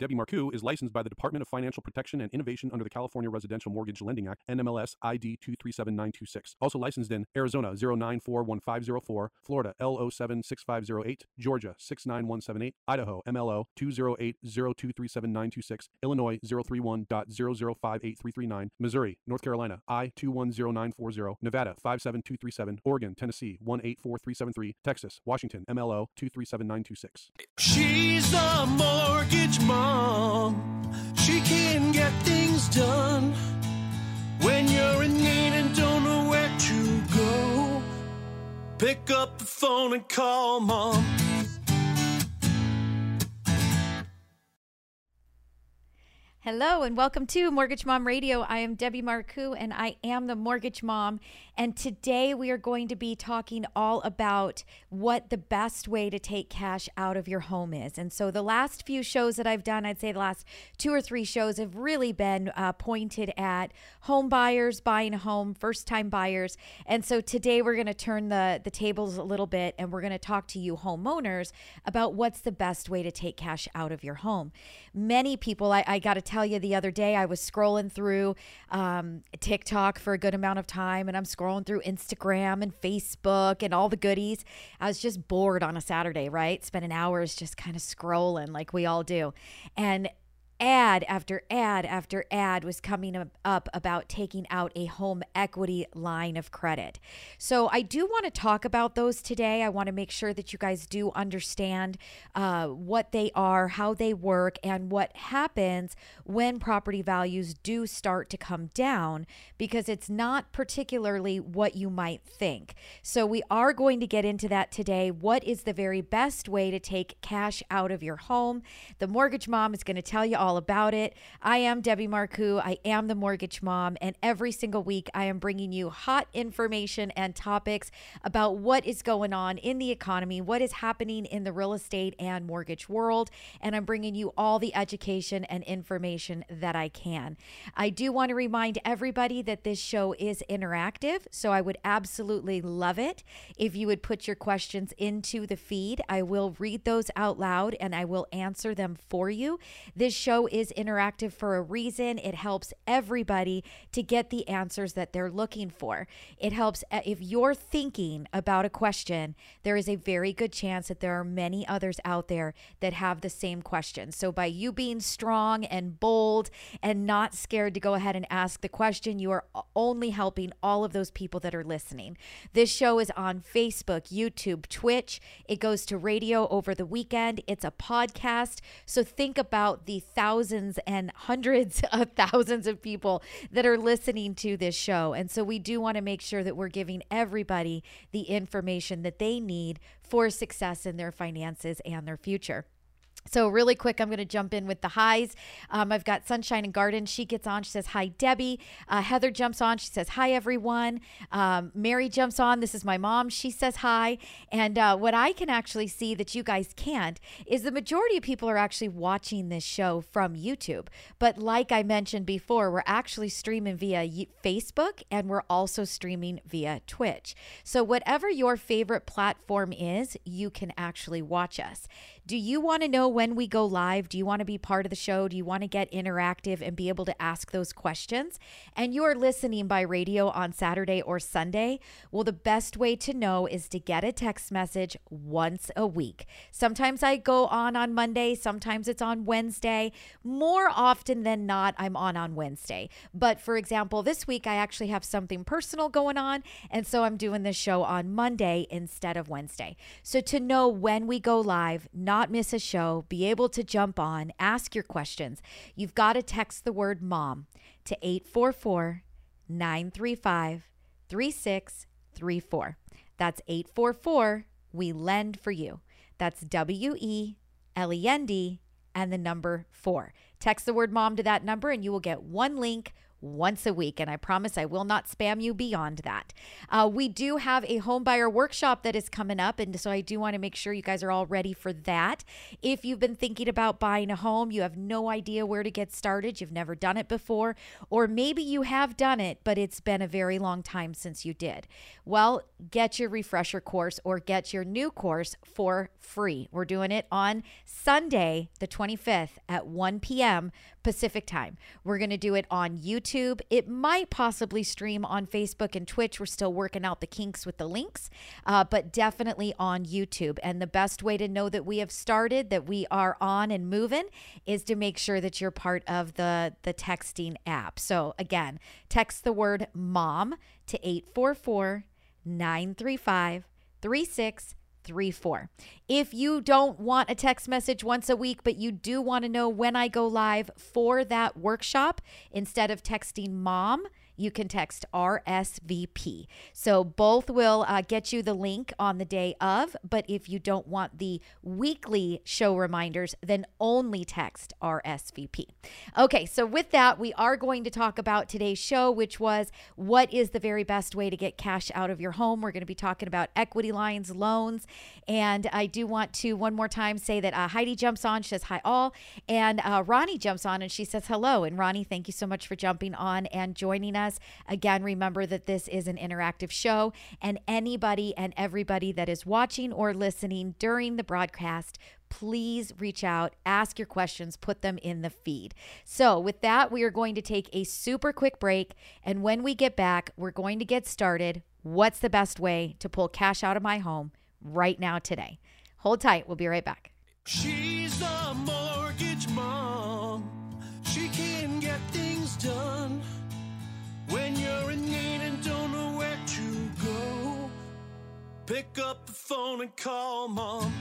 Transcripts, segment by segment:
Debbie Marcoux is licensed by the Department of Financial Protection and Innovation under the California Residential Mortgage Lending Act, NMLS ID 237926. Also licensed in Arizona 0941504, Florida L076508, Georgia 69178, Idaho MLO 208023796, Illinois 031.0058339, Missouri, North Carolina I 210940, Nevada 57237, Oregon, Tennessee 184373, Texas, Washington MLO 237926. She's a mortgage mom. She can get things done when you're in need and don't know where to go. Pick up the phone and call mom. Hello and welcome to Mortgage Mom Radio. I am Debbie Marcoux and I am the Mortgage Mom. And today we are going to be talking all about what the best way to take cash out of your home is. And so the last few shows that I've done, I'd say the last two or three shows have really been uh, pointed at home buyers buying a home, first time buyers. And so today we're going to turn the, the tables a little bit and we're going to talk to you homeowners about what's the best way to take cash out of your home. Many people, I, I got to tell you, the other day I was scrolling through um, TikTok for a good amount of time, and I'm scrolling through Instagram and Facebook and all the goodies. I was just bored on a Saturday, right? Spending hours just kind of scrolling like we all do. And ad after ad after ad was coming up about taking out a home equity line of credit. So I do want to talk about those today. I want to make sure that you guys do understand uh, what they are, how they work, and what happens when property values do start to come down because it's not particularly what you might think. So we are going to get into that today. What is the very best way to take cash out of your home? The mortgage mom is going to tell you all all about it. I am Debbie Marcoux. I am the mortgage mom. And every single week, I am bringing you hot information and topics about what is going on in the economy, what is happening in the real estate and mortgage world. And I'm bringing you all the education and information that I can. I do want to remind everybody that this show is interactive. So I would absolutely love it if you would put your questions into the feed. I will read those out loud and I will answer them for you. This show show is interactive for a reason. It helps everybody to get the answers that they're looking for. It helps uh, if you're thinking about a question, there is a very good chance that there are many others out there that have the same question. So by you being strong and bold and not scared to go ahead and ask the question, you are only helping all of those people that are listening. This show is on Facebook, YouTube, Twitch. It goes to radio over the weekend. It's a podcast. So think about the thousands and hundreds of thousands of people that are listening to this show. And so we do want to make sure that we're giving everybody the information that they need for success in their finances and their future. So, really quick, I'm going to jump in with the highs. Um, I've got Sunshine and Garden. She gets on. She says, Hi, Debbie. Uh, Heather jumps on. She says, Hi, everyone. Um, Mary jumps on. This is my mom. She says, Hi. And uh, what I can actually see that you guys can't is the majority of people are actually watching this show from YouTube. But, like I mentioned before, we're actually streaming via Facebook and we're also streaming via Twitch. So, whatever your favorite platform is, you can actually watch us. Do you want to know when we go live? Do you want to be part of the show? Do you want to get interactive and be able to ask those questions? And you're listening by radio on Saturday or Sunday? Well, the best way to know is to get a text message once a week. Sometimes I go on on Monday, sometimes it's on Wednesday. More often than not, I'm on on Wednesday. But for example, this week I actually have something personal going on, and so I'm doing this show on Monday instead of Wednesday. So to know when we go live, not not miss a show, be able to jump on, ask your questions, you've got to text the word mom to 844 935 3634. That's 844 We Lend for You. That's W E L E N D and the number four. Text the word mom to that number and you will get one link once a week. And I promise I will not spam you beyond that. Uh, we do have a home buyer workshop that is coming up. And so I do want to make sure you guys are all ready for that. If you've been thinking about buying a home, you have no idea where to get started, you've never done it before, or maybe you have done it, but it's been a very long time since you did. Well, get your refresher course or get your new course for free. We're doing it on Sunday, the 25th at 1 p.m. Pacific time. We're going to do it on YouTube. It might possibly stream on Facebook and Twitch. We're still working out the kinks with the links, uh, but definitely on YouTube. And the best way to know that we have started, that we are on and moving, is to make sure that you're part of the, the texting app. So again, text the word mom to 844 935 3634. If you don't want a text message once a week, but you do want to know when I go live for that workshop, instead of texting mom, you can text RSVP. So both will uh, get you the link on the day of. But if you don't want the weekly show reminders, then only text RSVP. Okay, so with that, we are going to talk about today's show, which was what is the very best way to get cash out of your home. We're going to be talking about equity lines, loans. And I do want to one more time say that uh, Heidi jumps on, she says hi all. And uh, Ronnie jumps on and she says hello. And Ronnie, thank you so much for jumping on and joining us. Again, remember that this is an interactive show, and anybody and everybody that is watching or listening during the broadcast, please reach out, ask your questions, put them in the feed. So, with that, we are going to take a super quick break. And when we get back, we're going to get started. What's the best way to pull cash out of my home right now today? Hold tight. We'll be right back. She's a you're in need and don't know where to go, pick up the phone and call mom.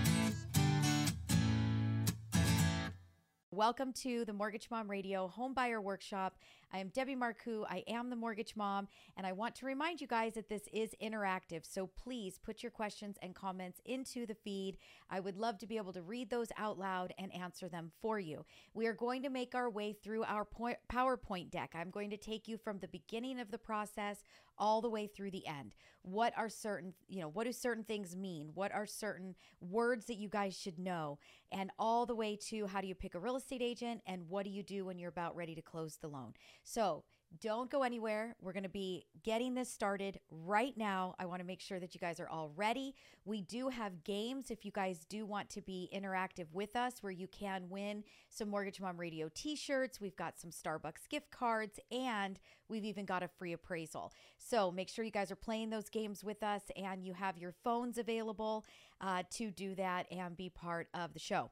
Welcome to the Mortgage Mom Radio Home Buyer Workshop. I am Debbie Marcoux. I am the Mortgage Mom, and I want to remind you guys that this is interactive. So please put your questions and comments into the feed. I would love to be able to read those out loud and answer them for you. We are going to make our way through our PowerPoint deck. I'm going to take you from the beginning of the process all the way through the end. What are certain, you know, what do certain things mean? What are certain words that you guys should know? And all the way to how do you pick a real estate agent and what do you do when you're about ready to close the loan? So, don't go anywhere. We're going to be getting this started right now. I want to make sure that you guys are all ready. We do have games if you guys do want to be interactive with us where you can win some Mortgage Mom Radio t shirts. We've got some Starbucks gift cards and we've even got a free appraisal. So make sure you guys are playing those games with us and you have your phones available uh, to do that and be part of the show.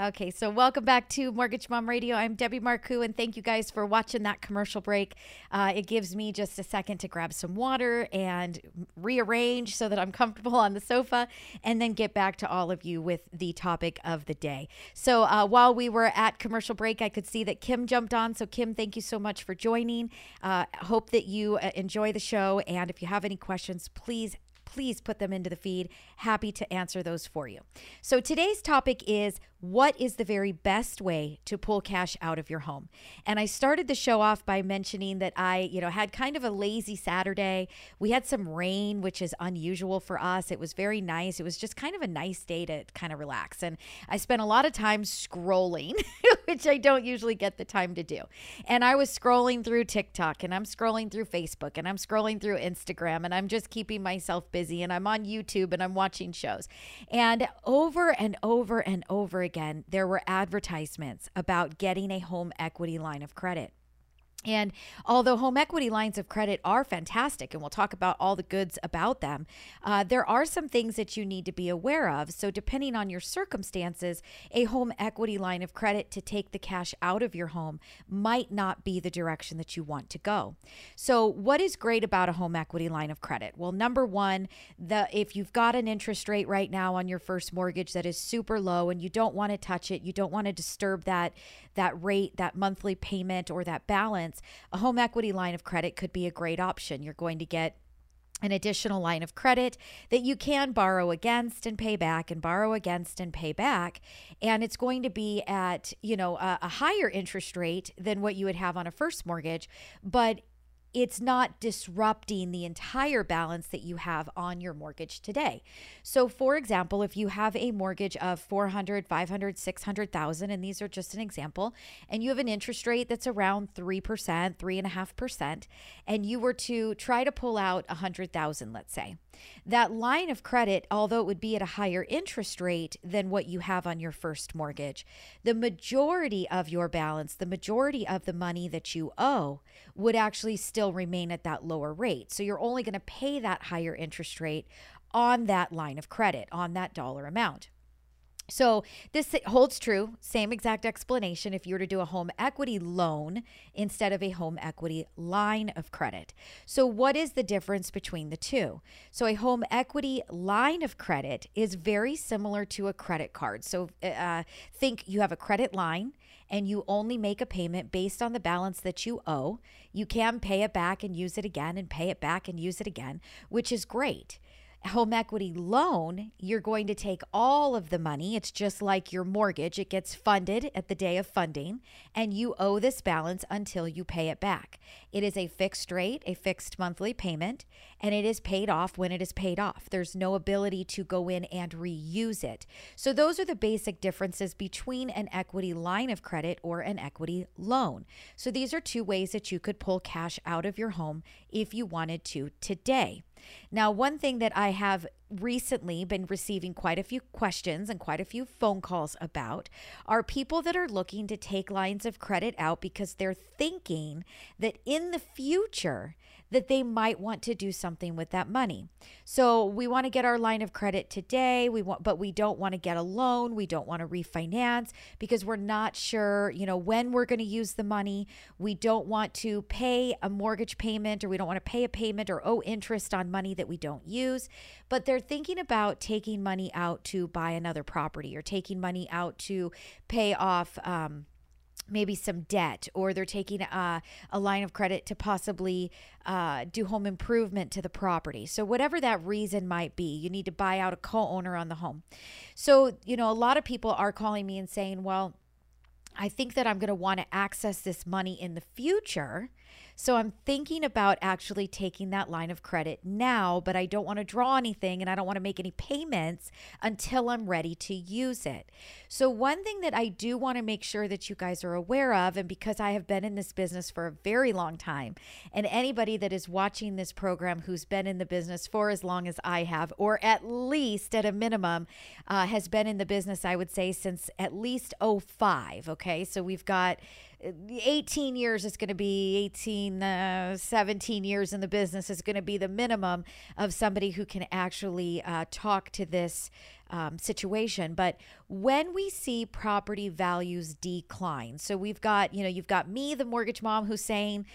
Okay, so welcome back to Mortgage Mom Radio. I'm Debbie Marcoux, and thank you guys for watching that commercial break. Uh, it gives me just a second to grab some water and rearrange so that I'm comfortable on the sofa, and then get back to all of you with the topic of the day. So uh, while we were at commercial break, I could see that Kim jumped on. So, Kim, thank you so much for joining. Uh, hope that you uh, enjoy the show, and if you have any questions, please please put them into the feed. Happy to answer those for you. So today's topic is what is the very best way to pull cash out of your home? And I started the show off by mentioning that I, you know, had kind of a lazy Saturday. We had some rain, which is unusual for us. It was very nice. It was just kind of a nice day to kind of relax. And I spent a lot of time scrolling, which I don't usually get the time to do. And I was scrolling through TikTok and I'm scrolling through Facebook and I'm scrolling through Instagram and I'm just keeping myself busy and I'm on YouTube and I'm watching shows. And over and over and over again, there were advertisements about getting a home equity line of credit. And although home equity lines of credit are fantastic, and we'll talk about all the goods about them, uh, there are some things that you need to be aware of. So, depending on your circumstances, a home equity line of credit to take the cash out of your home might not be the direction that you want to go. So, what is great about a home equity line of credit? Well, number one, the if you've got an interest rate right now on your first mortgage that is super low and you don't want to touch it, you don't want to disturb that that rate, that monthly payment, or that balance, a home equity line of credit could be a great option. You're going to get an additional line of credit that you can borrow against and pay back and borrow against and pay back and it's going to be at you know a, a, higher interest rate than what you would have on a first mortgage but it's not disrupting the entire balance that you have on your mortgage today. So for example, if you have a mortgage of 400, 500, 600,000 and these are just an example, and you have an interest rate that's around 3%, 3.5%, and you were to try to pull out 100,000, let's say, that line of credit, although it would be at a higher interest rate than what you have on your first mortgage, the majority of your balance, the majority of the money that you owe would actually still remain at that lower rate. So you're only going to pay that higher interest rate on that line of credit, on that dollar amount. So this holds true, same exact explanation if you were to do a home equity loan instead of a home equity line of credit. So what is the difference between the two? So a home equity line of credit is very similar to a credit card. So uh, think you have a credit line and you only make a payment based on the balance that you owe. You can pay it back and use it again and pay it back and use it again, which is great home equity loan, you're going to take all of the money. It's just like your mortgage, it gets funded at the day of funding, and you owe this balance until you pay it back. It is a fixed rate, a fixed monthly payment, and it is paid off when it is paid off. There's no ability to go in and reuse it. So, those are the basic differences between an equity line of credit or an equity loan. So, these are two ways that you could pull cash out of your home if you wanted to today. Now, one thing that I have recently been receiving quite a few questions and quite a few phone calls about are people that are looking to take lines of credit out because they're thinking that in the future that they might want to do something with that money. So we want to get our line of credit today, we want but we don't want to get a loan, we don't want to refinance because we're not sure, you know, when we're going to use the money. We don't want to pay a mortgage payment or we don't want to pay a payment or owe interest on money that we don't use, but they're thinking about taking money out to buy another property or taking money out to pay off um, maybe some debt or they're taking a, a line of credit to possibly uh, do home improvement to the property. So whatever that reason might be you need to buy out a co-owner on the home. So you know a lot of people are calling me and saying well i think that i'm going to want to access this money in the future so I'm thinking about actually taking that line of credit now, but I don't want to draw anything and I don't want to make any payments until I'm ready to use it. So, one thing that I do want to make sure that you guys are aware of, and because I have been in this business for a very long time, and anybody that is watching this program who's been in the business for as long as I have, or at least at a minimum, uh, has been in the business, I would say, since at least 05. Okay. So, we've got 18 years is going to be 18 uh, 17 years in the business is going to be the minimum of somebody who can actually uh, talk to this um, situation. But when we see property values decline so we've got you know you've got me the mortgage mom who's saying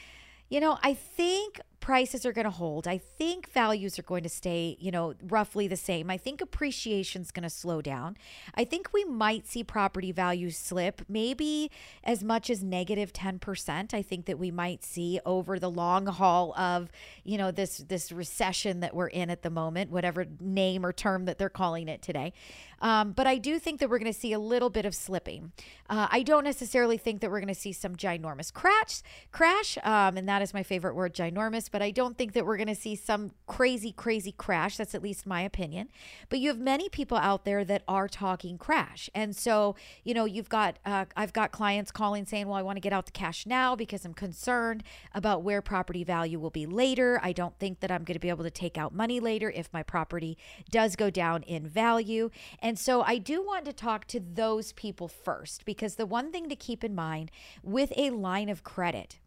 you know i think prices are going to hold. I think values are going to stay, you know, roughly the same. I think appreciation is going to slow down. I think we might see property values slip maybe as much as negative 10%. I think that we might see over the long haul of, you know, this this recession that we're in at the moment, whatever name or term that they're calling it today. Um, but I do think that we're going to see a little bit of slipping. Uh, I don't necessarily think that we're going to see some ginormous crash, crash, um, and that is my favorite word, ginormous but I don't think that we're going to see some crazy, crazy crash. That's at least my opinion. But you have many people out there that are talking crash. And so, you know, you've got, uh, I've got clients calling saying, well, I want to get out the cash now because I'm concerned about where property value will be later. I don't think that I'm going to be able to take out money later if my property does go down in value. And so I do want to talk to those people first because the one thing to keep in mind with a line of credit,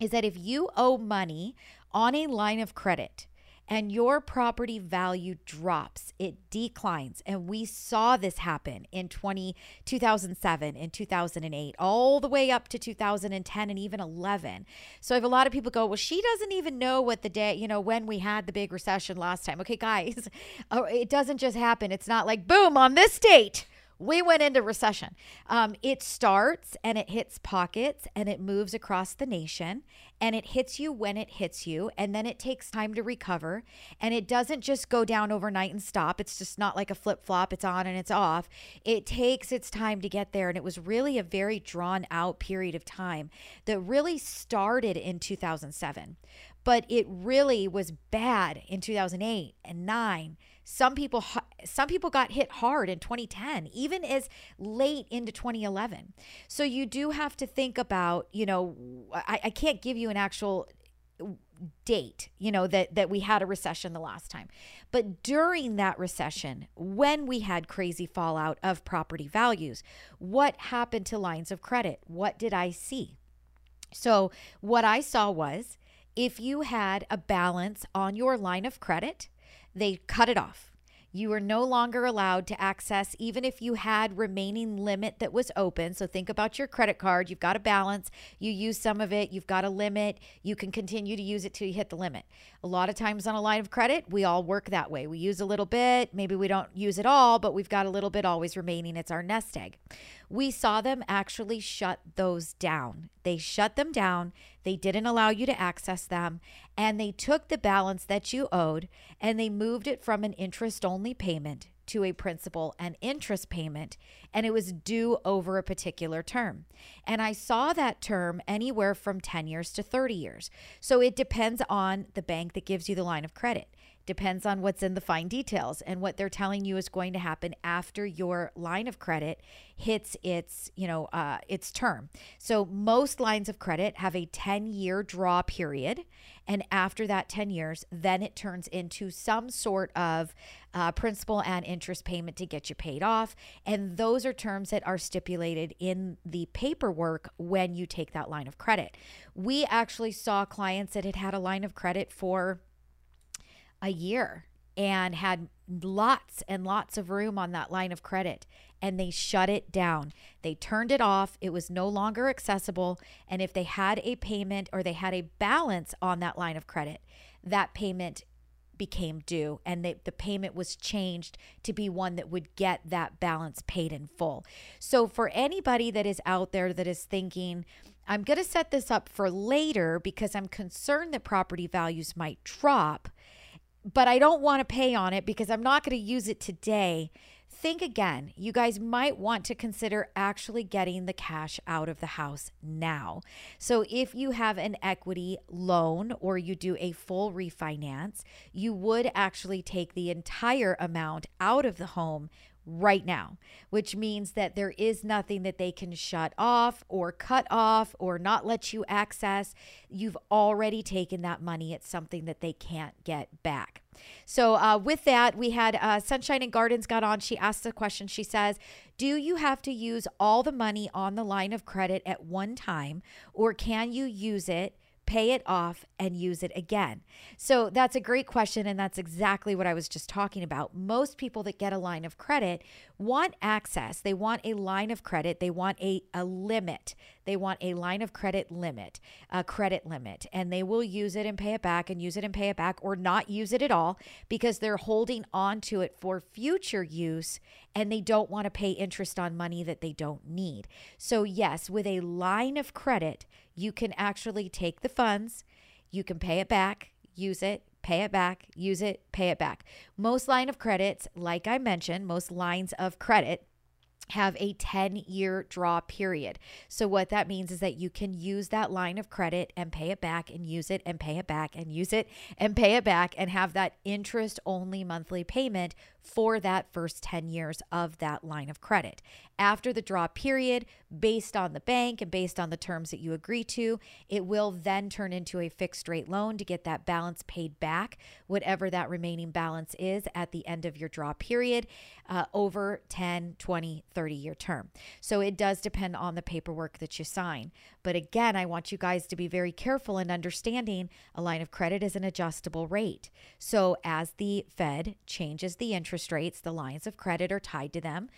is that if you owe money on a line of credit, and your property value drops, it declines. And we saw this happen in 20, 2007 and 2008, all the way up to 2010 and even 11. So I have a lot of people go, well, she doesn't even know what the day, you know, when we had the big recession last time. Okay, guys, oh, it doesn't just happen. It's not like, boom, on this date we went into recession. Um, it starts and it hits pockets and it moves across the nation and it hits you when it hits you. And then it takes time to recover. And it doesn't just go down overnight and stop. It's just not like a flip flop, it's on and it's off. It takes its time to get there. And it was really a very drawn out period of time that really started in 2007. But it really was bad in 2008 and 9 some people some people got hit hard in 2010, even as late into 2011. So you do have to think about, you know, I, I can't give you an actual date you know that that we had a recession the last time but during that recession when we had crazy fallout of property values what happened to lines of credit what did i see so what i saw was if you had a balance on your line of credit they cut it off. You are no longer allowed to access, even if you had remaining limit that was open. So think about your credit card. You've got a balance. You use some of it. You've got a limit. You can continue to use it till you hit the limit. A lot of times on a line of credit, we all work that way. We use a little bit. Maybe we don't use it all, but we've got a little bit always remaining. It's our nest egg. We saw them actually shut those down. They shut them down. They didn't allow you to access them. And they took the balance that you owed and they moved it from an interest only payment to a principal and interest payment, and it was due over a particular term. And I saw that term anywhere from 10 years to 30 years. So it depends on the bank that gives you the line of credit depends on what's in the fine details. And what they're telling you is going to happen after your line of credit hits its you know uh, its term. So most lines of credit have a 10 year draw period. And after that 10 years then it turns into some sort of uh, principal and interest payment to get you paid off. And those are terms that are stipulated in the paperwork when you take that line of credit. We actually saw clients that had had a line of credit for a year and had lots and lots of room on that line of credit and they shut it down. They turned it off. It was no longer accessible. And if they had a payment or they had a balance on that line of credit, that payment became due and they, the payment was changed to be one that would get that balance paid in full. So, for anybody that is out there that is thinking, I'm going to set this up for later because I'm concerned that property values might drop but I don't want to pay on it because I'm not going to use it today. Think again. You guys might want to consider actually getting the cash out of the house now. So, if you have an equity loan or you do a full refinance, you would actually take the entire amount out of the home right now, which means that there is nothing that they can shut off or cut off or not let you access. You've already taken that money. It's something that they can't get back. So, uh, with that, we had uh, Sunshine and Gardens got on. She asked the question. She says, Do you have to use all the money on the line of credit at one time, or can you use it? Pay it off and use it again? So that's a great question. And that's exactly what I was just talking about. Most people that get a line of credit want access, they want a line of credit, they want a, a limit. They want a line of credit limit, a credit limit, and they will use it and pay it back and use it and pay it back or not use it at all because they're holding on to it for future use and they don't want to pay interest on money that they don't need. So, yes, with a line of credit, you can actually take the funds, you can pay it back, use it, pay it back, use it, pay it back. Most line of credits, like I mentioned, most lines of credit have a 10 year draw period. So, what that means is that you can use that line of credit and pay it back and use it and pay it back and use it and pay it back and have that interest only monthly payment for that first 10 years of that line of credit. After the draw period, based on the bank and based on the terms that you agree to, it will then turn into a fixed rate loan to get that balance paid back, whatever that remaining balance is at the end of your draw period, uh, over 10, 20, 30 year term. So it does depend on the paperwork that you sign. But again, I want you guys to be very careful in understanding a line of credit is an adjustable rate. So as the Fed changes the interest rates, the lines of credit are tied to them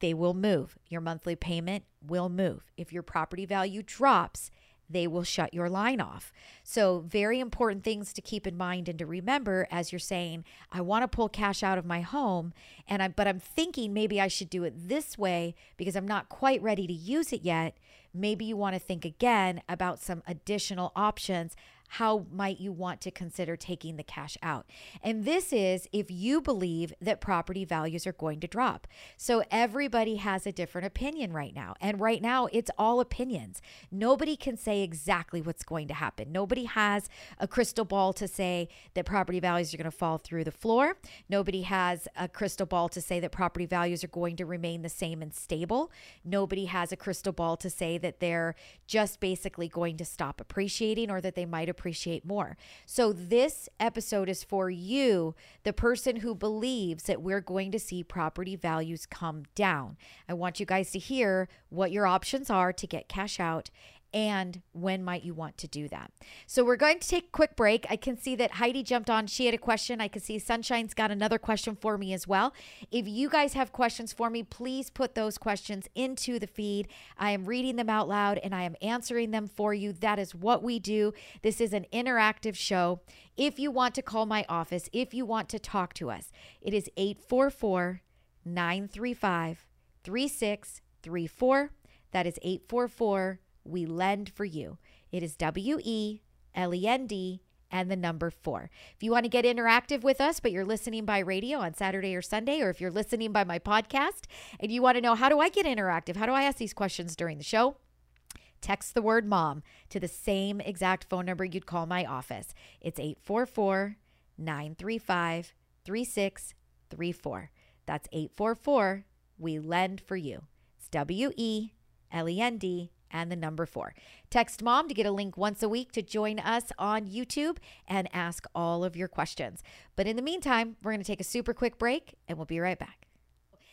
they will move. Your monthly payment will move. If your property value drops, they will shut your line off. So, very important things to keep in mind and to remember as you're saying, I want to pull cash out of my home and I but I'm thinking maybe I should do it this way because I'm not quite ready to use it yet. Maybe you want to think again about some additional options how might you want to consider taking the cash out? And this is if you believe that property values are going to drop. So everybody has a different opinion right now. And right now, it's all opinions. Nobody can say exactly what's going to happen. Nobody has a crystal ball to say that property values are going to fall through the floor. Nobody has a crystal ball to say that property values are going to remain the same and stable. Nobody has a crystal ball to say that they're just basically going to stop appreciating or that they might appreciate more. So, this episode is for you, the person who believes that we're going to see property values come down. I want you guys to hear what your options are to get cash out and when might you want to do that? So we're going to take a quick break. I can see that Heidi jumped on. She had a question. I can see Sunshine's got another question for me as well. If you guys have questions for me, please put those questions into the feed. I am reading them out loud and I am answering them for you. That is what we do. This is an interactive show. If you want to call my office, if you want to talk to us, it is 844 935 3634. That is 844 we lend for you. It is W E L E N D and the number four. If you want to get interactive with us, but you're listening by radio on Saturday or Sunday, or if you're listening by my podcast and you want to know how do I get interactive? How do I ask these questions during the show? Text the word mom to the same exact phone number you'd call my office. It's 844 935 3634. That's 844 We Lend for You. It's W E L E N D and the number four. Text mom to get a link once a week to join us on YouTube and ask all of your questions. But in the meantime, we're going to take a super quick break and we'll be right back.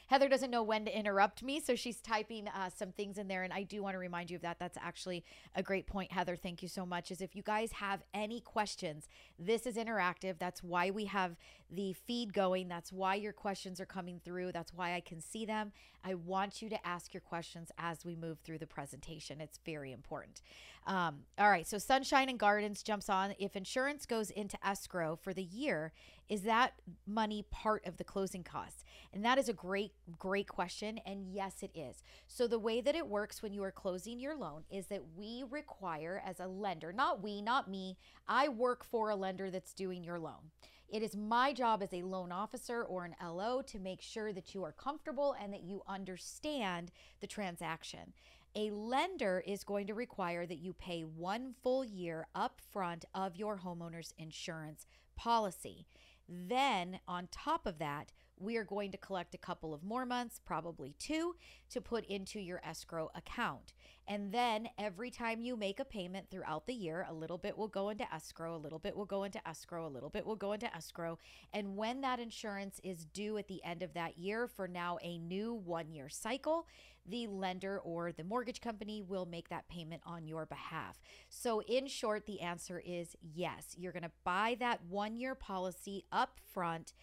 Heather doesn't know when to interrupt me, so she's typing uh, some things in there. And I do want to remind you of that. That's actually a great point, Heather. Thank you so much. Is if you guys have any questions, this is interactive. That's why we have the feed going. That's why your questions are coming through. That's why I can see them. I want you to ask your questions as we move through the presentation. It's very important. Um, all right, so Sunshine and Gardens jumps on. If insurance goes into escrow for the year, is that money part of the closing costs? And that is a great, great question. And yes, it is. So the way that it works when you are closing your loan is that we require, as a lender, not we, not me, I work for a lender that's doing your loan. It is my job as a loan officer or an LO to make sure that you are comfortable and that you understand the transaction. A lender is going to require that you pay one full year upfront of your homeowner's insurance policy. Then, on top of that, we are going to collect a couple of more months, probably two, to put into your escrow account. And then every time you make a payment throughout the year, a little bit will go into escrow, a little bit will go into escrow, a little bit will go into escrow. And when that insurance is due at the end of that year for now a new one year cycle, the lender or the mortgage company will make that payment on your behalf. So, in short, the answer is yes. You're going to buy that one year policy up front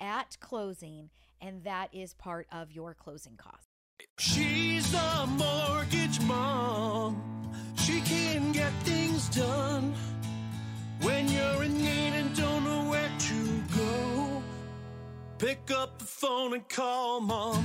at closing, and that is part of your closing cost. She's the mortgage mom. She can get things done when you're in need and don't know where to go. Pick up the phone and call mom.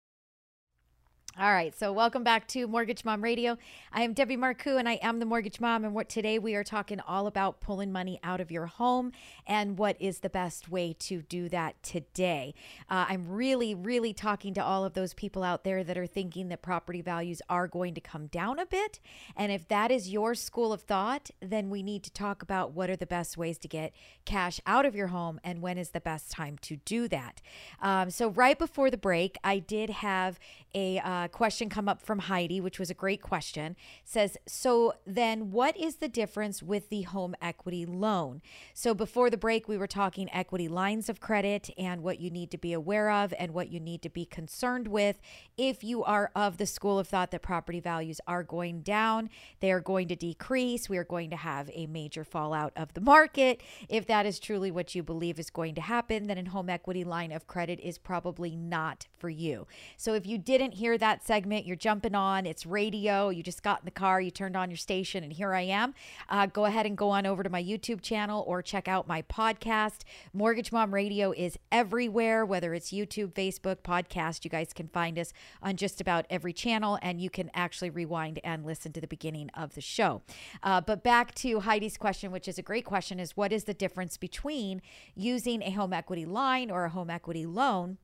All right, so welcome back to Mortgage Mom Radio. I am Debbie Marcoux and I am the Mortgage Mom. And what today we are talking all about pulling money out of your home and what is the best way to do that today. Uh, I'm really, really talking to all of those people out there that are thinking that property values are going to come down a bit. And if that is your school of thought, then we need to talk about what are the best ways to get cash out of your home and when is the best time to do that. Um, so, right before the break, I did have a uh, Uh, question come up from Heidi, which was a great question. Says, so then what is the difference with the home equity loan? So before the break, we were talking equity lines of credit and what you need to be aware of and what you need to be concerned with if you are of the school of thought that property values are going down, they are going to decrease. We are going to have a major fallout of the market. If that is truly what you believe is going to happen, then a home equity line of credit is probably not for you. So if you didn't hear that segment, you're jumping on, it's radio, you just got in the car, you turned on your station, and here I am. Uh, go ahead and go on over to my YouTube channel or check out my podcast. Mortgage Mom Radio is everywhere, whether it's YouTube, Facebook, podcast. You guys can find us on just about every channel, and you can actually rewind and listen to the beginning of the show. Uh, but back to Heidi's question, which is a great question, is what is the difference between using a home equity line or a home equity loan?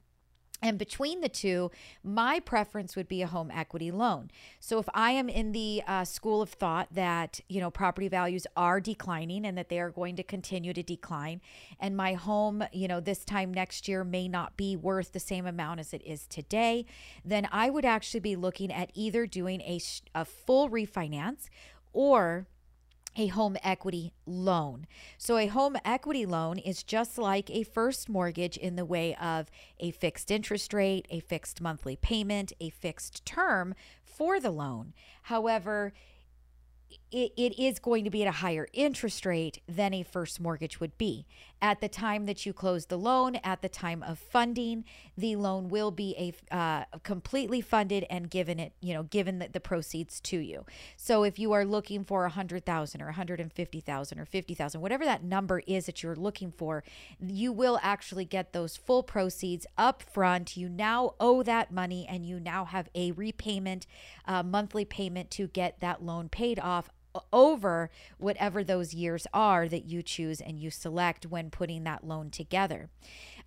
And between the two, my preference would be a home equity loan. So if I am in the uh, school of thought that, you know, property values are declining and that they are going to continue to decline, and my home, you know, this time next year may not be worth the same amount as it is today, then I would actually be looking at either doing a, a full refinance or a home equity loan. So, a home equity loan is just like a first mortgage in the way of a fixed interest rate, a fixed monthly payment, a fixed term for the loan. However, it, it is going to be at a higher interest rate than a first mortgage would be. At the time that you close the loan, at the time of funding, the loan will be a uh, completely funded and given it, you know, given the, the proceeds to you. So if you are looking for a hundred thousand or a hundred and fifty thousand or fifty thousand, whatever that number is that you're looking for, you will actually get those full proceeds up front. You now owe that money, and you now have a repayment, uh, monthly payment to get that loan paid off over whatever those years are that you choose and you select when putting that loan together.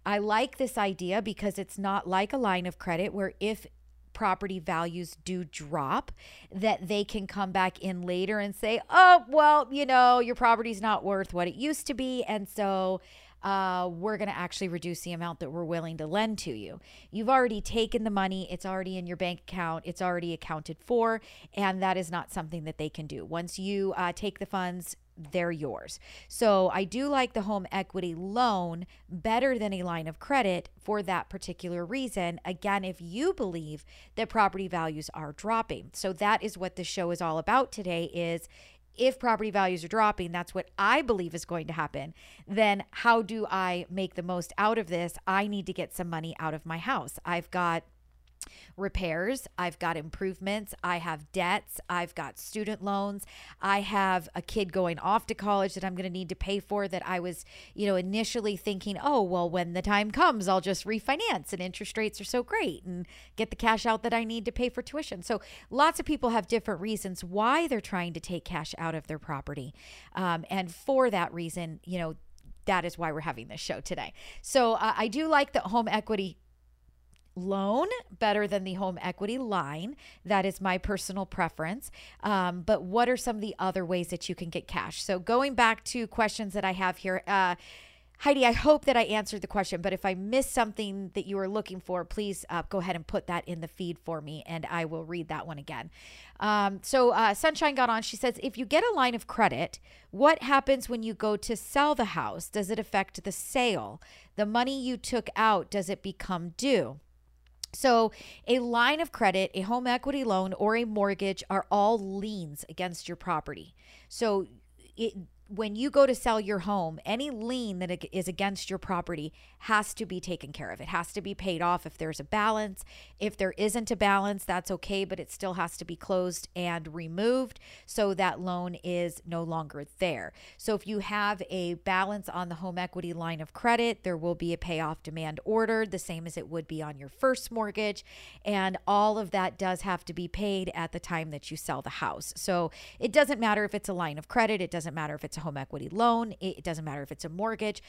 I like this idea because it's not like a line of credit where if property values do drop that they can come back in later and say, "Oh, well, you know, your property's not worth what it used to be and so uh, we're going to actually reduce the amount that we're willing to lend to you. You've already taken the money, it's already in your bank account, it's already accounted for, and that is not something that they can do. Once you uh, take the funds, they're yours. So I do like the home equity loan better than a line of credit for that particular reason. Again, if you believe that property values are dropping. So that is what the show is all about today is if property values are dropping, that's what I believe is going to happen, then how do I make the most out of this? I need to get some money out of my house. I've got repairs, I've got improvements, I have debts, I've got student loans, I have a kid going off to college that I'm going to need to pay for that I was, you know, initially thinking, "Oh, well when the time comes, I'll just refinance and interest rates are so great and get the cash out that I need to pay for tuition." So, lots of people have different reasons why they're trying to take cash out of their property. Um, and for that reason, you know, that is why we're having this show today. So, uh, I do like the home equity loan better than the home equity line. That is my personal preference. Um, but what are some of the other ways that you can get cash? So, going back to questions that I have here, uh, Heidi, I hope that I answered the question, but if I missed something that you were looking for, please uh, go ahead and put that in the feed for me and I will read that one again. Um, so, uh, Sunshine got on. She says, If you get a line of credit, what happens when you go to sell the house? Does it affect the sale? The money you took out, does it become due? So, a line of credit, a home equity loan, or a mortgage are all liens against your property. So, it, when you go to sell your home, any lien that is against your property has to be taken care of. It has to be paid off if there's a balance. If there isn't a balance, that's okay, but it still has to be closed and removed so that loan is no longer there. So if you have a balance on the home equity line of credit, there will be a payoff demand ordered, the same as it would be on your first mortgage. And all of that does have to be paid at the time that you sell the house. So it doesn't matter if it's a line of credit, it doesn't matter if it's a home equity loan. It doesn't matter if it's a mortgage.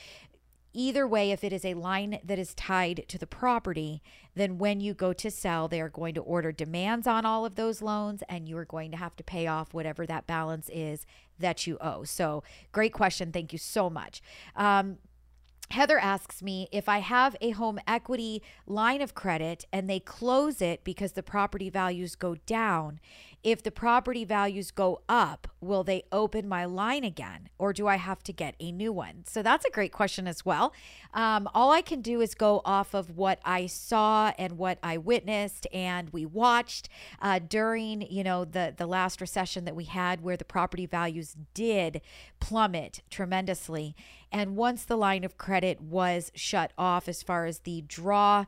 Either way, if it is a line that is tied to the property, then when you go to sell, they are going to order demands on all of those loans and you are going to have to pay off whatever that balance is that you owe. So, great question. Thank you so much. Um, Heather asks me if I have a home equity line of credit and they close it because the property values go down, if the property values go up, will they open my line again or do I have to get a new one? So that's a great question as well. Um, all I can do is go off of what I saw and what I witnessed and we watched uh, during, you know, the, the last recession that we had where the property values did plummet tremendously. And once the line of credit was shut off as far as the draw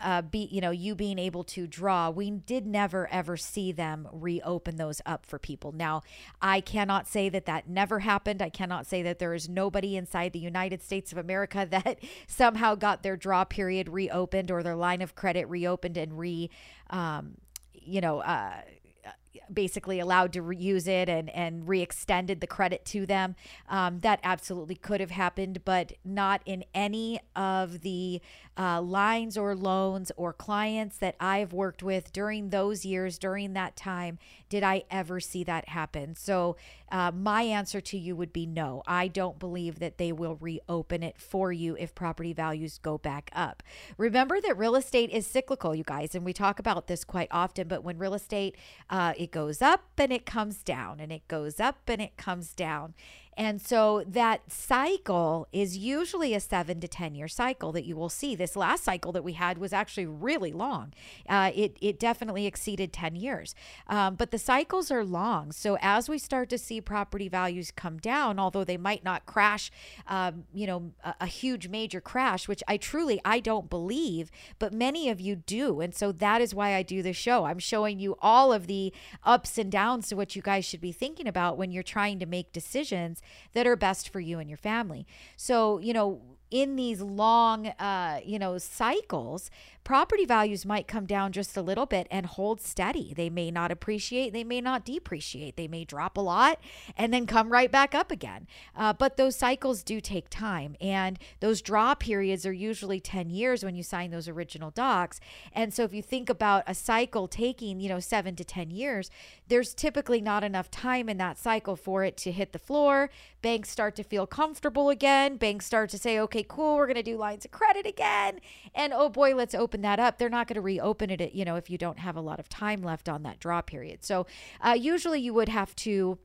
uh, be you know you being able to draw we did never ever see them reopen those up for people. Now i cannot say that that never happened. I cannot say that there is nobody inside the united states of america that somehow got their draw period reopened or their line of credit reopened and re um, you know uh, basically allowed to reuse it and and re-extended the credit to them. Um, that absolutely could have happened, but not in any of the uh, lines or loans or clients that I've worked with during those years, during that time, did I ever see that happen. So uh, my answer to you would be no. I don't believe that they will reopen it for you if property values go back up. Remember that real estate is cyclical, you guys, and we talk about this quite often. But when real estate uh, it goes up and it comes down, and it goes up and it comes down. And so that cycle is usually a seven to 10 year cycle that you will see. This last cycle that we had was actually really long. Uh, it, it definitely exceeded 10 years. Um, but the cycles are long. So as we start to see property values come down, although they might not crash, um, you know, a, a huge major crash, which I truly, I don't believe, but many of you do. And so that is why I do this show. I'm showing you all of the ups and downs to what you guys should be thinking about when you're trying to make decisions that are best for you and your family. So, you know, in these long uh, you know cycles property values might come down just a little bit and hold steady. They may not appreciate they may not depreciate. They may drop a lot and then come right back up again. Uh, but those cycles do take time and those draw periods are usually 10 years when you sign those original docs. And so if you think about a cycle taking you know 7 to 10 years there's typically not enough time in that cycle for it to hit the floor. Banks start to feel comfortable again. Banks start to say okay, cool, we're going to do lines of credit again. And oh boy, let's open that up. They're not going to reopen it, you know, if you don't have a lot of time left on that draw period. So uh, usually you would have to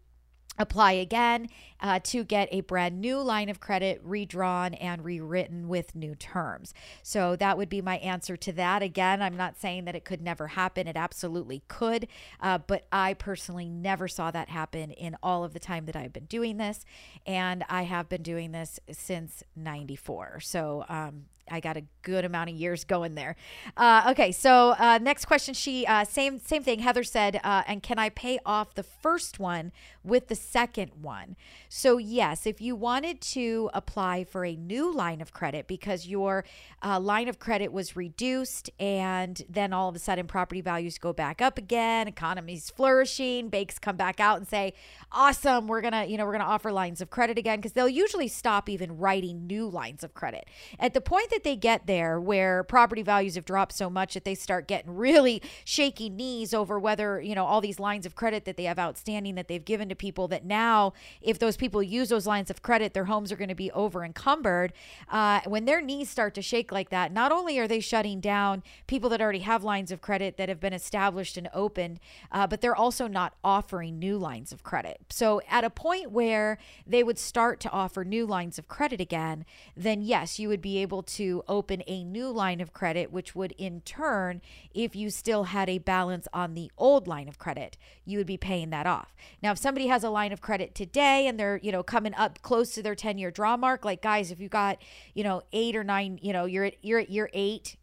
apply again uh, to get a brand new line of credit redrawn and rewritten with new terms. So that would be my answer to that. Again, I'm not saying that it could never happen. It absolutely could. Uh, but I personally never saw that happen in all of the time that I've been doing this. And I have been doing this since 94. So um, I got a good amount of years going there. Uh, okay, so uh, next question. She uh, same same thing. Heather said, uh, and can I pay off the first one with the second one? So yes, if you wanted to apply for a new line of credit because your uh, line of credit was reduced, and then all of a sudden property values go back up again, economy's flourishing, banks come back out and say, "Awesome, we're gonna you know we're gonna offer lines of credit again," because they'll usually stop even writing new lines of credit at the point that they get there where property values have dropped so much that they start getting really shaky knees over whether, you know, all these lines of credit that they have outstanding that they've given to people that now, if those people use those lines of credit, their homes are going to be over encumbered. Uh, when their knees start to shake like that, not only are they shutting down people that already have lines of credit that have been established and opened, uh, but they're also not offering new lines of credit. So at a point where they would start to offer new lines of credit again, then yes, you would be able to to open a new line of credit, which would in turn, if you still had a balance on the old line of credit, you would be paying that off. Now, if somebody has a line of credit today and they're, you know, coming up close to their 10 year draw mark, like guys, if you got, you know, eight or nine, you know, you're at, you're at year eight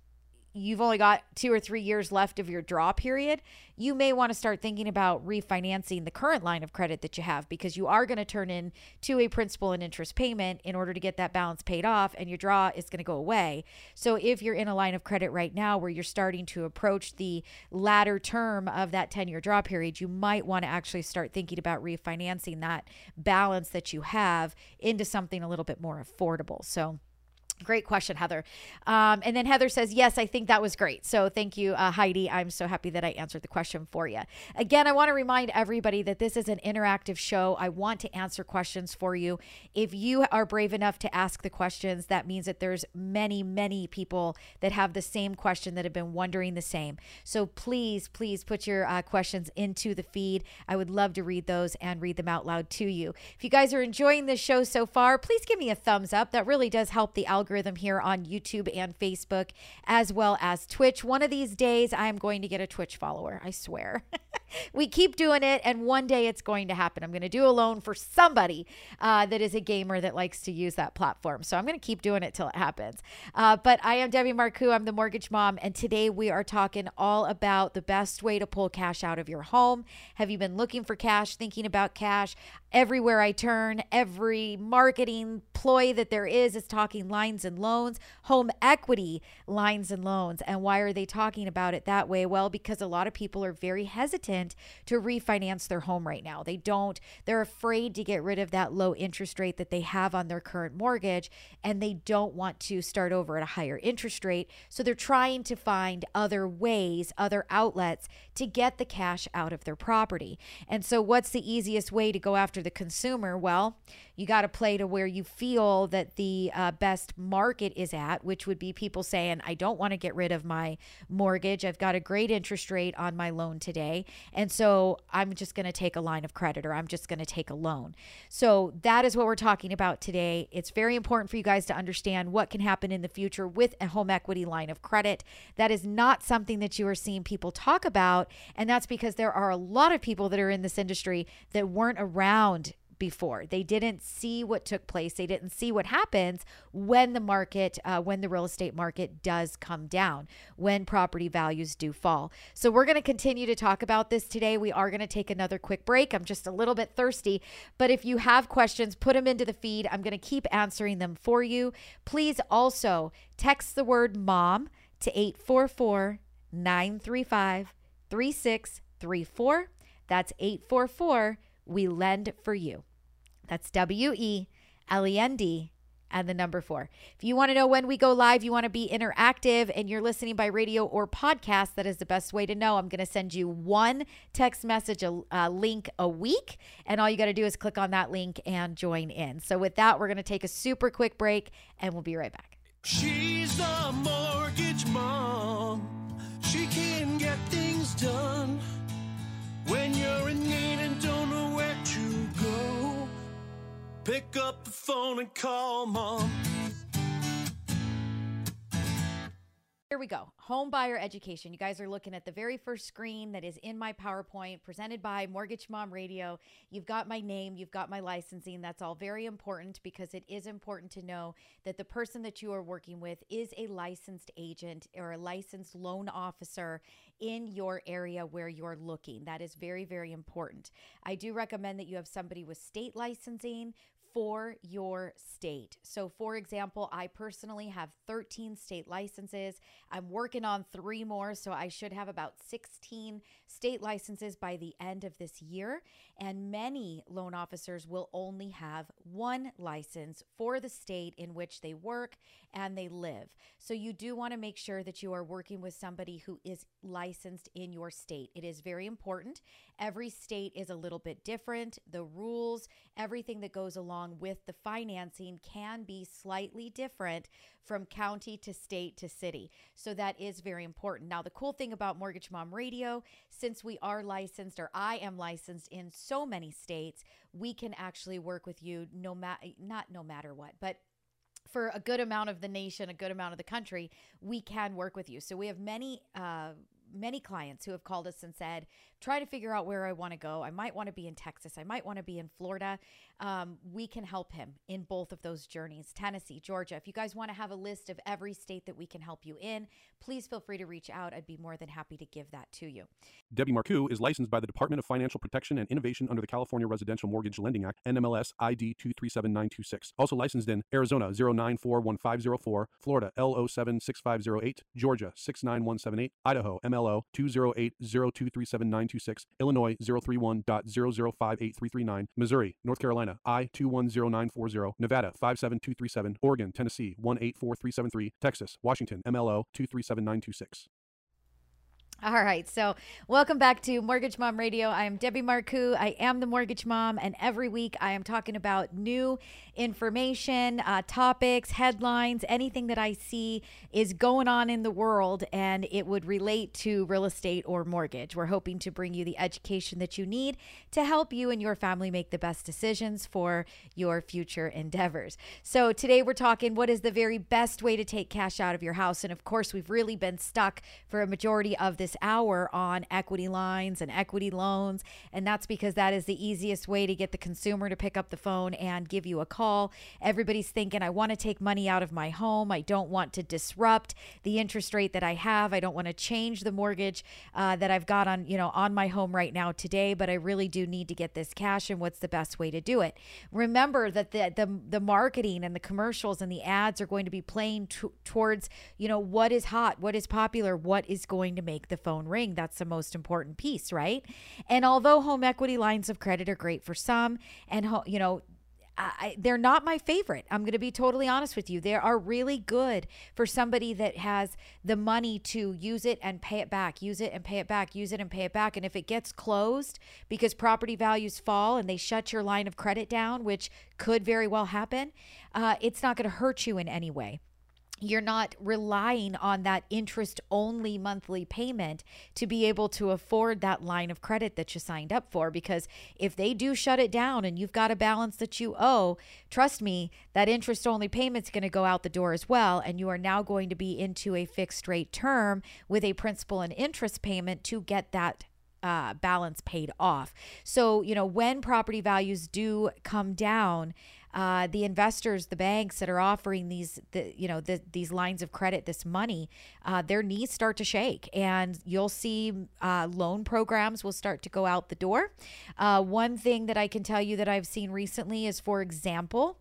you've only got two or three years left of your draw period, you may want to start thinking about refinancing the current line of credit that you have because you are going to turn in to a principal and interest payment in order to get that balance paid off and your draw is going to go away. So if you're in a line of credit right now where you're starting to approach the latter term of that 10 year draw period, you might want to actually start thinking about refinancing that balance that you have into something a little bit more affordable. So Great question, Heather. Um, and then Heather says, Yes, I think that was great. So thank you, uh, Heidi. I'm so happy that I answered the question for you. Again, I want to remind everybody that this is an interactive show. I want to answer questions for you. If you are brave enough to ask the questions, that means that there's many, many people that have the same question that have been wondering the same. So please, please put your uh, questions into the feed. I would love to read those and read them out loud to you. If you guys are enjoying this show so far, please give me a thumbs up. That really does help the algorithm algorithm here on YouTube and Facebook, as well as Twitch. One of these days, I'm going to get a Twitch follower, I swear. we keep doing it, and one day it's going to happen. I'm going to do a loan for somebody uh, that is a gamer that likes to use that platform. So I'm going to keep doing it till it happens. Uh, but I am Debbie Marcoux. I'm the mortgage mom, and today we are talking all about the best way to pull cash out of your home. Have you been looking for cash, thinking about cash? Everywhere I turn, every marketing ploy that there is is talking lines and loans, home equity lines and loans. And why are they talking about it that way? Well, because a lot of people are very hesitant hesitant to refinance their home right now. They don't, they're afraid to get rid of that low interest rate that they have on their current mortgage, and they don't want to start over at a higher interest rate. So they're trying to find other ways, other outlets to get the cash out of their property. And so, what's the easiest way to go after the consumer? Well, you got to play to where you feel that the uh, best market is at, which would be people saying, I don't want to get rid of my mortgage. I've got a great interest rate on my loan today. And so I'm just going to take a line of credit or I'm just going to take a loan. So that is what we're talking about today. It's very important for you guys to understand what can happen in the future with a home equity line of credit. That is not something that you are seeing people talk about. And that's because there are a lot of people that are in this industry that weren't around before. They didn't see what took place. They didn't see what happens when the market, uh, when the real estate market does come down, when property values do fall. So we're going to continue to talk about this today. We are going to take another quick break. I'm just a little bit thirsty, but if you have questions, put them into the feed. I'm going to keep answering them for you. Please also text the word mom to 844 935 3634. That's 844 We Lend for You. That's W E L E N D and the number four. If you want to know when we go live, you want to be interactive and you're listening by radio or podcast, that is the best way to know. I'm going to send you one text message, a, a link a week, and all you got to do is click on that link and join in. So, with that, we're going to take a super quick break and we'll be right back. She's a mortgage mom. She can get things done when you're in need and don't Pick up the phone and call mom. Here we go. Home buyer education. You guys are looking at the very first screen that is in my PowerPoint presented by Mortgage Mom Radio. You've got my name, you've got my licensing. That's all very important because it is important to know that the person that you are working with is a licensed agent or a licensed loan officer in your area where you're looking. That is very, very important. I do recommend that you have somebody with state licensing for your state. So, for example, I personally have 13 state licenses. I'm working on three more, so I should have about 16 state licenses by the end of this year. And many loan officers will only have one license for the state in which they work and they live. So, you do want to make sure that you are working with somebody who is licensed in your state. It is very important. Every state is a little bit different. The rules, everything that goes along with the financing can be slightly different from county to state to city. So that is very important. Now, the cool thing about Mortgage Mom Radio, since we are licensed or I am licensed in so many states, we can actually work with you no matter not no matter what, but for a good amount of the nation, a good amount of the country, we can work with you. So we have many uh, many clients who have called us and said, try to figure out where I want to go. I might want to be in Texas. I might want to be in Florida. Um, we can help him in both of those journeys Tennessee, Georgia. If you guys want to have a list of every state that we can help you in, please feel free to reach out. I'd be more than happy to give that to you. Debbie Marcoux is licensed by the Department of Financial Protection and Innovation under the California Residential Mortgage Lending Act, NMLS ID 237926. Also licensed in Arizona 0941504, Florida L076508, Georgia 69178, Idaho MLO 208023796, Illinois 031.0058339, Missouri, North Carolina I 210940, Nevada 57237, Oregon, Tennessee 184373, Texas, Washington MLO 237926. All right. So, welcome back to Mortgage Mom Radio. I am Debbie Marcoux. I am the Mortgage Mom, and every week I am talking about new information, uh, topics, headlines, anything that I see is going on in the world and it would relate to real estate or mortgage. We're hoping to bring you the education that you need to help you and your family make the best decisions for your future endeavors. So, today we're talking what is the very best way to take cash out of your house. And of course, we've really been stuck for a majority of this hour on equity lines and equity loans. And that's because that is the easiest way to get the consumer to pick up the phone and give you a call call. Everybody's thinking, I want to take money out of my home. I don't want to disrupt the interest rate that I have. I don't want to change the mortgage uh, that I've got on, you know, on my home right now today, but I really do need to get this cash and what's the best way to do it. Remember that the the, the marketing and the commercials and the ads are going to be playing t- towards, you know, what is hot, what is popular, what is going to make the phone ring. That's the most important piece, right? And although home equity lines of credit are great for some and you know, I, they're not my favorite. I'm going to be totally honest with you. They are really good for somebody that has the money to use it and pay it back, use it and pay it back, use it and pay it back. And if it gets closed because property values fall and they shut your line of credit down, which could very well happen, uh, it's not going to hurt you in any way you're not relying on that interest only monthly payment to be able to afford that line of credit that you signed up for. Because if they do shut it down and you've got a balance that you owe, trust me, that interest only payment's going to go out the door as well. And you are now going to be into a fixed rate term with a principal and interest payment to get that uh, balance paid off. So, you know, when property values do come down, uh, the investors, the banks that are offering these, the, you know, the, these lines of credit, this money, uh, their knees start to shake, and you'll see uh, loan programs will start to go out the door. Uh, one thing that I can tell you that I've seen recently is, for example,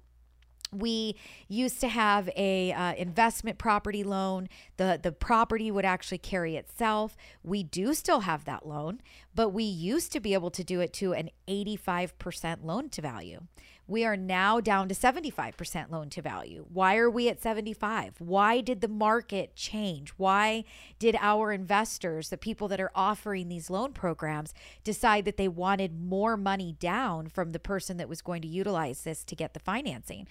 we used to have a uh, investment property loan. The the property would actually carry itself. We do still have that loan but we used to be able to do it to an 85% loan to value we are now down to 75% loan to value. Why are we at 75 why did the market change? Why did our investors the people that are offering these loan programs decide that they wanted more money down from the person that was going to utilize this to get the financing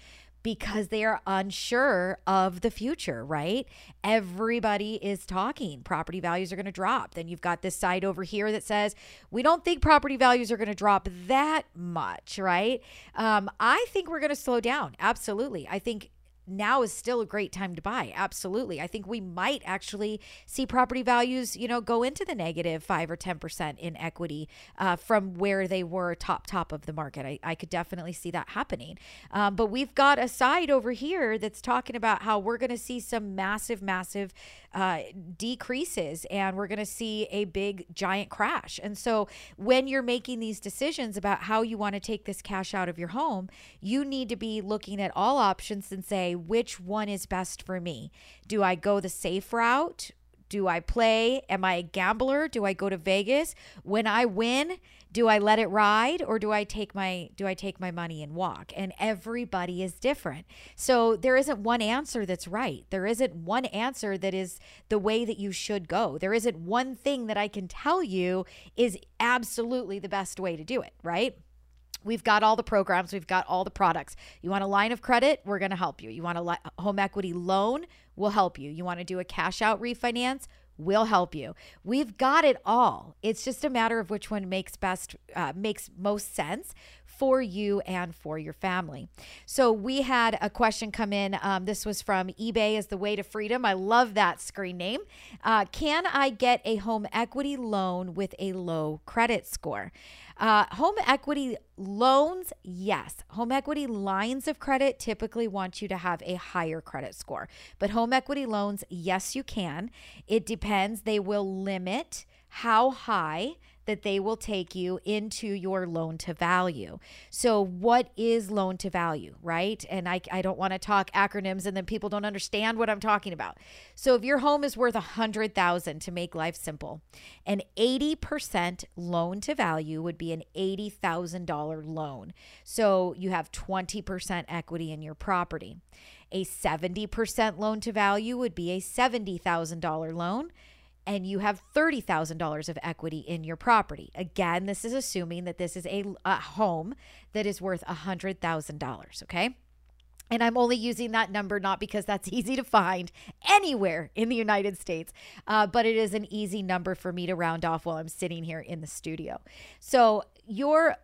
because they are unsure of the future, right? Everybody is talking property values are going to drop. Then you've got this side over here that says we don't think property values are going to drop that much, right? Um, I think we're going to slow down. Absolutely. I think now is still a great time to buy. Absolutely. I think we might actually see property values, you know, go into the negative five or 10% in equity uh, from where they were top, top of the market. I, I could definitely see that happening. Um, but we've got a side over here that's talking about how we're going to see some massive, massive uh, decreases and we're going to see a big giant crash. And so when you're making these decisions about how you want to take this cash out of your home, you need to be looking at all options and say, which one is best for me? Do I go the safe route? Do I play? Am I a gambler? Do I go to Vegas? When I win, do I let it ride or do I take my do I take my money and walk? And everybody is different. So there isn't one answer that's right. There isn't one answer that is the way that you should go. There isn't one thing that I can tell you is absolutely the best way to do it, right? We've got all the programs, we've got all the products. You want a line of credit? We're going to help you. You want a li- home equity loan? We'll help you. You want to do a cash out refinance? We'll help you. We've got it all. It's just a matter of which one makes best uh, makes most sense for you and for your family. So we had a question come in. Um, this was from eBay is the way to freedom. I love that screen name. Uh, can I get a home equity loan with a low credit score? Uh, home equity loans, yes. Home equity lines of credit typically want you to have a higher credit score. But home equity loans, yes, you can. It depends. They will limit how high that they will take you into your loan to value. So, what is loan to value, right? And I, I don't want to talk acronyms and then people don't understand what I'm talking about. So, if your home is worth a hundred thousand to make life simple, an 80% loan to value would be an $80,000 loan. So, you have 20% equity in your property. A 70% loan to value would be a $70,000 loan and you have $30,000 of equity in your property. Again, this is assuming that this is a, a home that is worth $100,000, okay? And I'm only using that number not because that's easy to find anywhere in the United States, uh, but it is an easy number for me to round off while I'm sitting here in the studio. So, your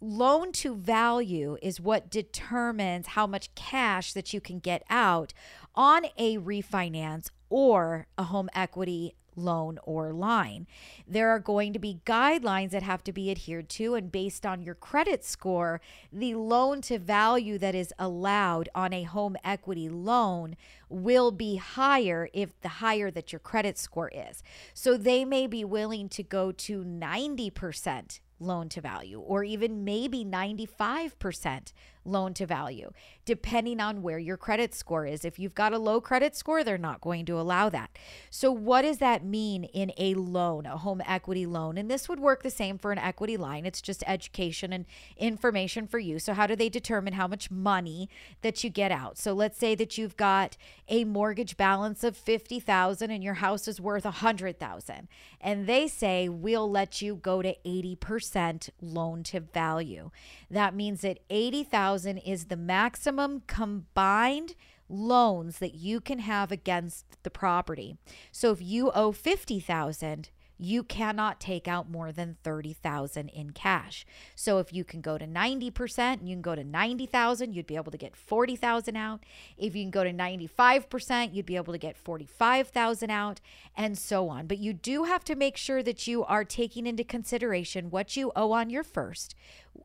loan to value is what determines how much cash that you can get out on a refinance or a home equity loan or line. There are going to be guidelines that have to be adhered to, and based on your credit score, the loan to value that is allowed on a home equity loan will be higher if the higher that your credit score is. So they may be willing to go to 90% loan to value or even maybe 95% loan to value, depending on where your credit score is. If you've got a low credit score, they're not going to allow that. So, what does that mean in a loan, a home equity loan? And this would work the same for an equity line. It's just education and information for you. So, how do they determine how much money that you get out? So, let's say that you've got a mortgage balance of 50,000 and your house is worth 100,000 and they say we'll let you go to 80% loan to value. That means that 80,000 is the maximum combined loans that you can have against the property. So if you owe 50,000, you cannot take out more than 30,000 in cash. So if you can go to 90% and you can go to 90,000, you'd be able to get 40,000 out. If you can go to 95%, you'd be able to get 45,000 out and so on. But you do have to make sure that you are taking into consideration what you owe on your first,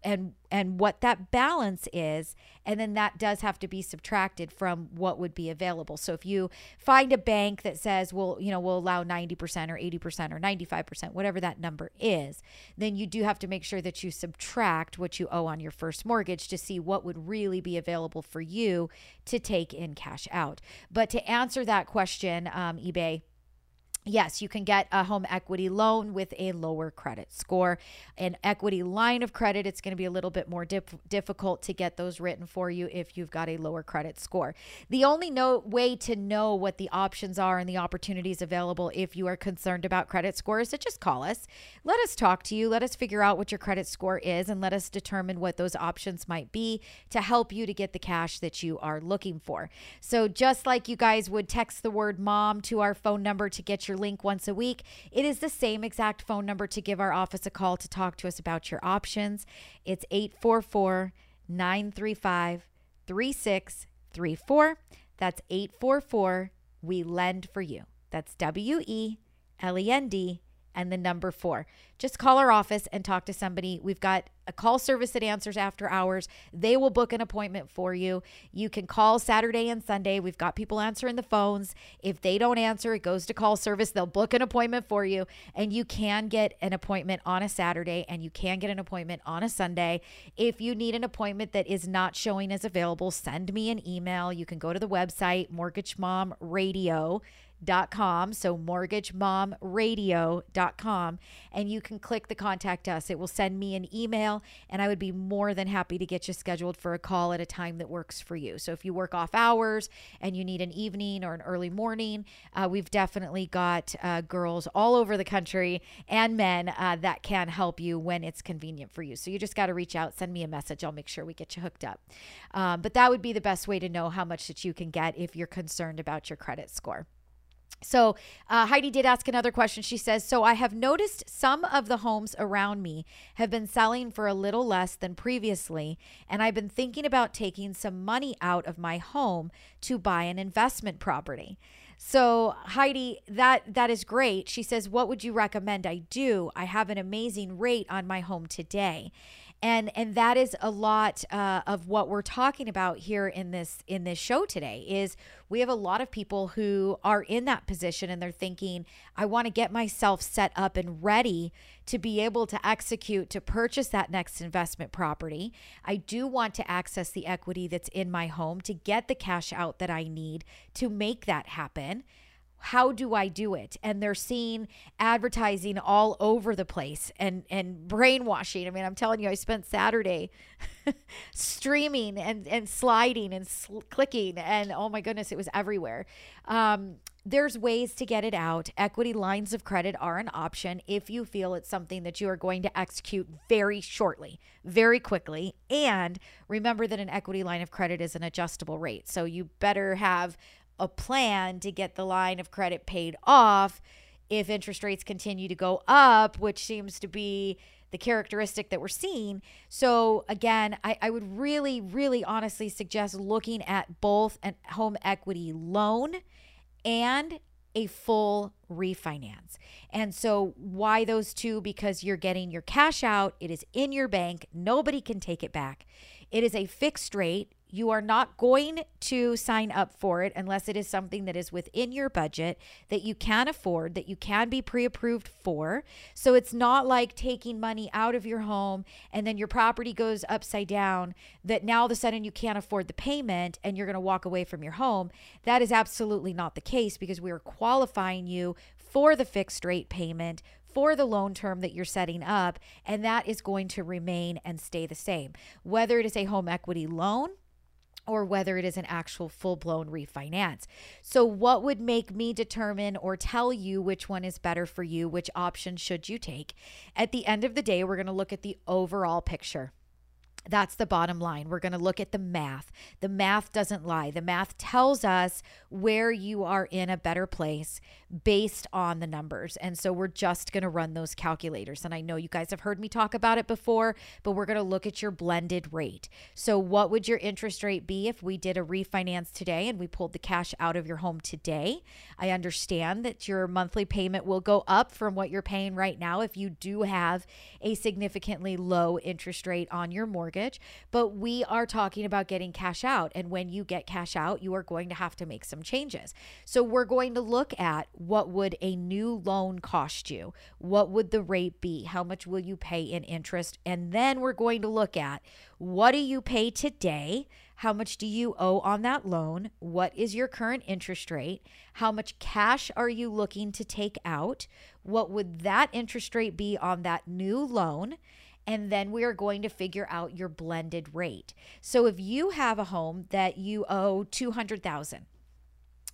and and what that balance is and then that does have to be subtracted from what would be available. So if you find a bank that says well you know we'll allow 90% or 80% or 95% whatever that number is then you do have to make sure that you subtract what you owe on your first mortgage to see what would really be available for you to take in cash out. But to answer that question um, ebay Yes, you can get a home equity loan with a lower credit score. An equity line of credit, it's going to be a little bit more dip- difficult to get those written for you if you've got a lower credit score. The only no- way to know what the options are and the opportunities available if you are concerned about credit scores is to just call us. Let us talk to you. Let us figure out what your credit score is and let us determine what those options might be to help you to get the cash that you are looking for. So, just like you guys would text the word mom to our phone number to get your your link once a week. It is the same exact phone number to give our office a call to talk to us about your options. It's 844 935 3634. That's 844 We Lend for You. That's W E L E N D and the number four. Just call our office and talk to somebody. We've got a call service that answers after hours. They will book an appointment for you. You can call Saturday and Sunday. We've got people answering the phones. If they don't answer, it goes to call service. They'll book an appointment for you. And you can get an appointment on a Saturday and you can get an appointment on a Sunday. If you need an appointment that is not showing as available, send me an email. You can go to the website, Mortgage Mom Radio com. So mortgagemomradio.com and you can click the contact us. It will send me an email and i would be more than happy to get you scheduled for a call at a time that works for you. So if you work off hours and you need an evening or an early morning uh, we've definitely got uh, girls all over the country and men uh, that can help you when it's convenient for you. So you just got to reach out send me a message. I'll make sure we get you hooked up. Um, but that would be the best way to know how much that you can get if you're concerned about your credit score So, uh, Heidi did ask another question. She says, So I have noticed some of the homes around me have been selling for a little less than previously, and I've been thinking about taking some money out of my home to buy an investment property. So, Heidi, that that is great. She says, "What would you recommend I do? I have an amazing rate on my home today." And and that is a lot uh, of what we're talking about here in this in this show today is we have a lot of people who are in that position and they're thinking i want to get myself set up and ready to be able to execute to purchase that next investment property. I do want to access the equity that's in my home to get the cash out that i need to make that happen how do I do it? And they're seeing advertising all over the place and and brainwashing. I mean, I'm telling you, I spent Saturday streaming and and sliding and sl- clicking, and oh my goodness, it was everywhere. Um, there's ways to get it out. Equity lines of credit are an option if you feel it's something that you are going to execute very shortly, very quickly. And remember that an equity line of credit is an adjustable rate. So you better have a plan to get the line of credit paid off if interest rates continue to go up, which seems to be the characteristic that we're seeing. So, again, I, I, would really, really honestly suggest looking at both a home equity loan and a full refinance. And so, why those two? Because you're getting your cash out, it is in your bank, nobody can take it back. It is a fixed rate. You are not going to sign up for it unless it is something that is within your budget that you can afford, that you can be pre approved for. So it's not like taking money out of your home and then your property goes upside down, that now all of a sudden you can't afford the payment and you're going to walk away from your home. That is absolutely not the case because we are qualifying you for the fixed rate payment for the loan term that you're setting up, and that is going to remain and stay the same. Whether it is a home equity loan, or whether it is an actual full blown refinance. So, what would make me determine or tell you which one is better for you? Which option should you take? At the end of the day, we're going to look at the overall picture. That's the bottom line. We're going to look at the math. The math doesn't lie. The math tells us where you are in a better place based on the numbers. And so we're just going to run those calculators. And I know you guys have heard me talk about it before, but we're going to look at your blended rate. So, what would your interest rate be if we did a refinance today and we pulled the cash out of your home today? I understand that your monthly payment will go up from what you're paying right now if you do have a significantly low interest rate on your mortgage mortgage, but we are talking about getting cash out. And when you get cash out, you are going to have to make some changes. So we're going to look at what would a new loan cost you? What would the rate be? How much will you pay in interest? And then we're going to look at what do you pay today? How much do you owe on that loan? What is your current interest rate? How much cash are you looking to take out? What would that interest rate be on that new loan? And then we are going to figure out your blended rate. So if you have a home that you owe 200,000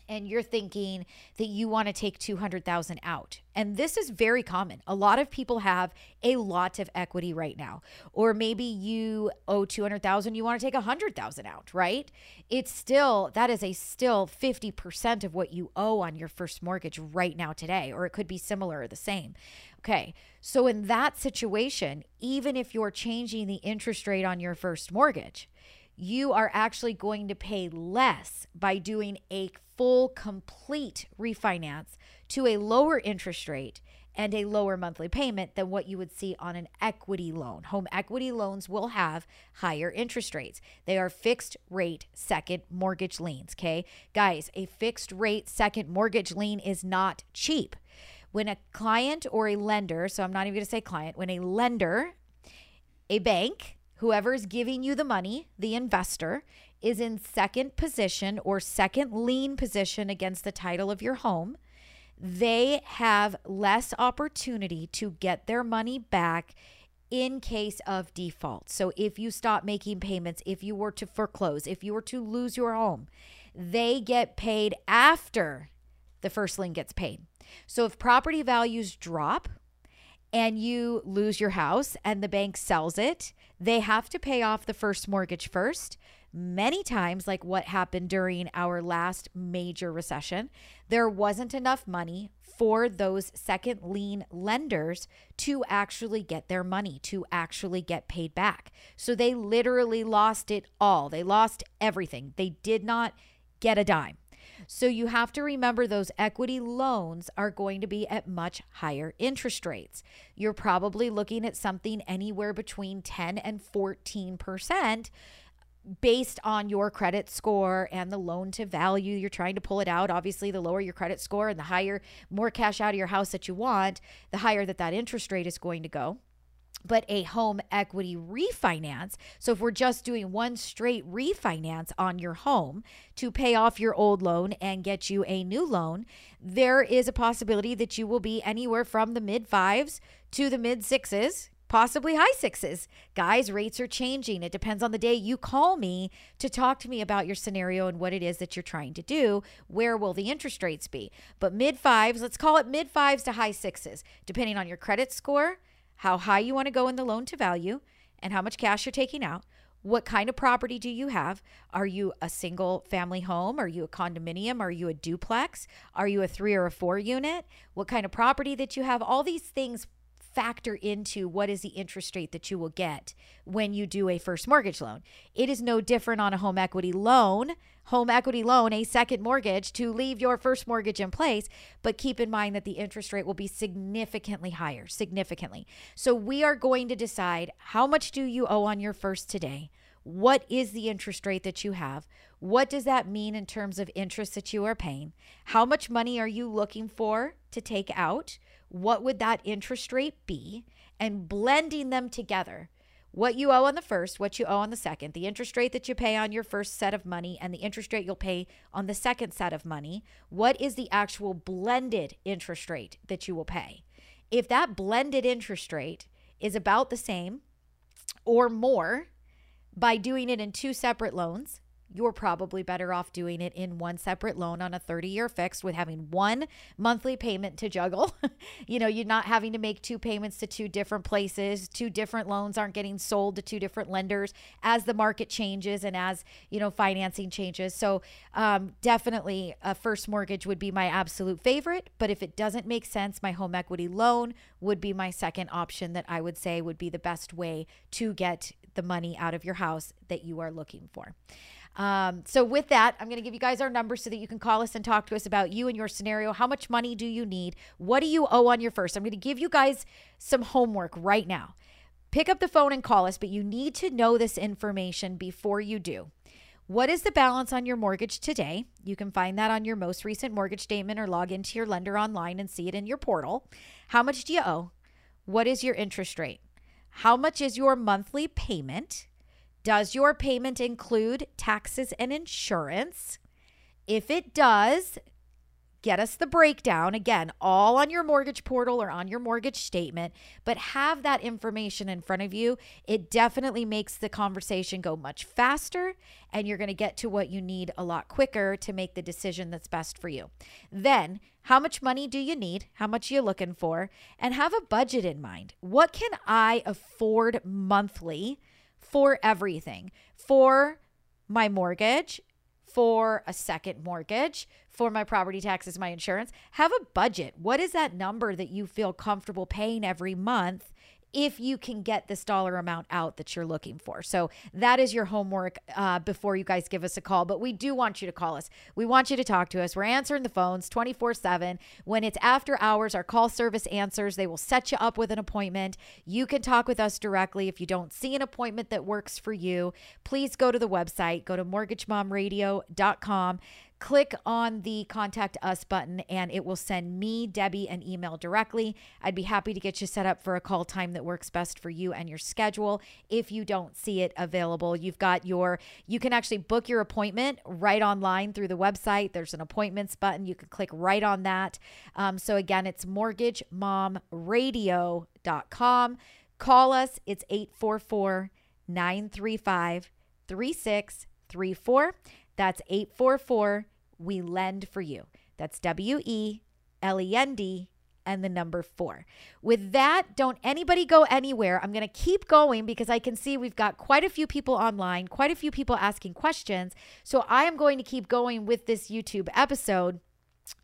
and you're thinking that you want to take 200,000 out. And this is very common. A lot of people have a lot of equity right now. Or maybe you owe 200,000, you want to take 100,000 out, right? It's still that is a still 50% of what you owe on your first mortgage right now today, or it could be similar or the same. Okay. So in that situation, even if you're changing the interest rate on your first mortgage, you are actually going to pay less by doing a full, complete refinance to a lower interest rate and a lower monthly payment than what you would see on an equity loan. Home equity loans will have higher interest rates. They are fixed rate second mortgage liens. Okay. Guys, a fixed rate second mortgage lien is not cheap. When a client or a lender, so I'm not even going to say client, when a lender, a bank, Whoever is giving you the money, the investor, is in second position or second lien position against the title of your home. They have less opportunity to get their money back in case of default. So if you stop making payments, if you were to foreclose, if you were to lose your home, they get paid after the first lien gets paid. So if property values drop, and you lose your house and the bank sells it, they have to pay off the first mortgage first. Many times, like what happened during our last major recession, there wasn't enough money for those second lien lenders to actually get their money, to actually get paid back. So they literally lost it all. They lost everything. They did not get a dime. So you have to remember those equity loans are going to be at much higher interest rates. You're probably looking at something anywhere between 10 and 14% based on your credit score and the loan to value. You're trying to pull it out. Obviously the lower your credit score and the higher more cash out of your house that you want the higher that that interest rate is going to go but a home equity refinance. So, if we're just doing one straight refinance on your home to pay off your old loan and get you a new loan, there is a possibility that you will be anywhere from the mid fives to the mid sixes, possibly high sixes. Guys, rates are changing. It depends on the day you call me to talk to me about your scenario and what it is that you're trying to do. Where will the interest rates be? But mid fives, let's call it mid fives to high sixes, depending on your credit score, how high you want to go in the loan to value, and how much cash you're taking out. What kind of property do you have? Are you a single family home? Are you a condominium? Are you a duplex? Are you a three or a four unit? What kind of property that you have? All these things factor into what is the interest rate that you will get when you do a first mortgage loan. It is no different on a home equity loan, home equity loan, a second mortgage to leave your first mortgage in place, but keep in mind that the interest rate will be significantly higher, significantly. So we are going to decide how much do you owe on your first today? What is the interest rate that you have? What does that mean in terms of interest that you are paying? How much money are you looking for to take out? What would that interest rate be, and blending them together. What you owe on the first, what you owe on the second, the interest rate that you pay on your first set of money, and the interest rate you'll pay on the second set of money. What is the actual blended interest rate that you will pay? If that blended interest rate is about the same or more by doing it in two separate loans, you're probably better off doing it in one separate loan on a 30 year fixed with having one monthly payment to juggle. you know, you're not having to make two payments to two different places. Two different loans aren't getting sold to two different lenders as the market changes and as, you know, financing changes. So, um, definitely a first mortgage would be my absolute favorite. But if it doesn't make sense, my home equity loan would be my second option that I would say would be the best way to get the money out of your house that you are looking for. Um, so, with that, I'm going to give you guys our numbers so that you can call us and talk to us about you and your scenario. How much money do you need? What do you owe on your first? I'm going to give you guys some homework right now. Pick up the phone and call us, but you need to know this information before you do. What is the balance on your mortgage today? You can find that on your most recent mortgage statement or log into your lender online and see it in your portal. How much do you owe? What is your interest rate? How much is your monthly payment? Does your payment include taxes and insurance? If it does, get us the breakdown again, all on your mortgage portal or on your mortgage statement, but have that information in front of you. It definitely makes the conversation go much faster and you're going to get to what you need a lot quicker to make the decision that's best for you. Then, how much money do you need? How much are you looking for? And have a budget in mind. What can I afford monthly? For everything for my mortgage, for a second mortgage, for my property taxes, my insurance. Have a budget. What is that number that you feel comfortable paying every month? If you can get this dollar amount out that you're looking for. So that is your homework uh, before you guys give us a call. But we do want you to call us. We want you to talk to us. We're answering the phones 24 7. When it's after hours, our call service answers. They will set you up with an appointment. You can talk with us directly. If you don't see an appointment that works for you, please go to the website, go to mortgagemomradio.com click on the contact us button and it will send me, Debbie, an email directly. I'd be happy to get you set up for a call time that works best for you and your schedule. If you don't see it available, you've got your, you can actually book your appointment right online through the website. There's an appointments button. You can click right on that. Um, so again, it's mortgagemomradio.com. Call us. It's 844 935 3634. That's 844 We Lend for You. That's W E L E N D and the number four. With that, don't anybody go anywhere. I'm going to keep going because I can see we've got quite a few people online, quite a few people asking questions. So I am going to keep going with this YouTube episode.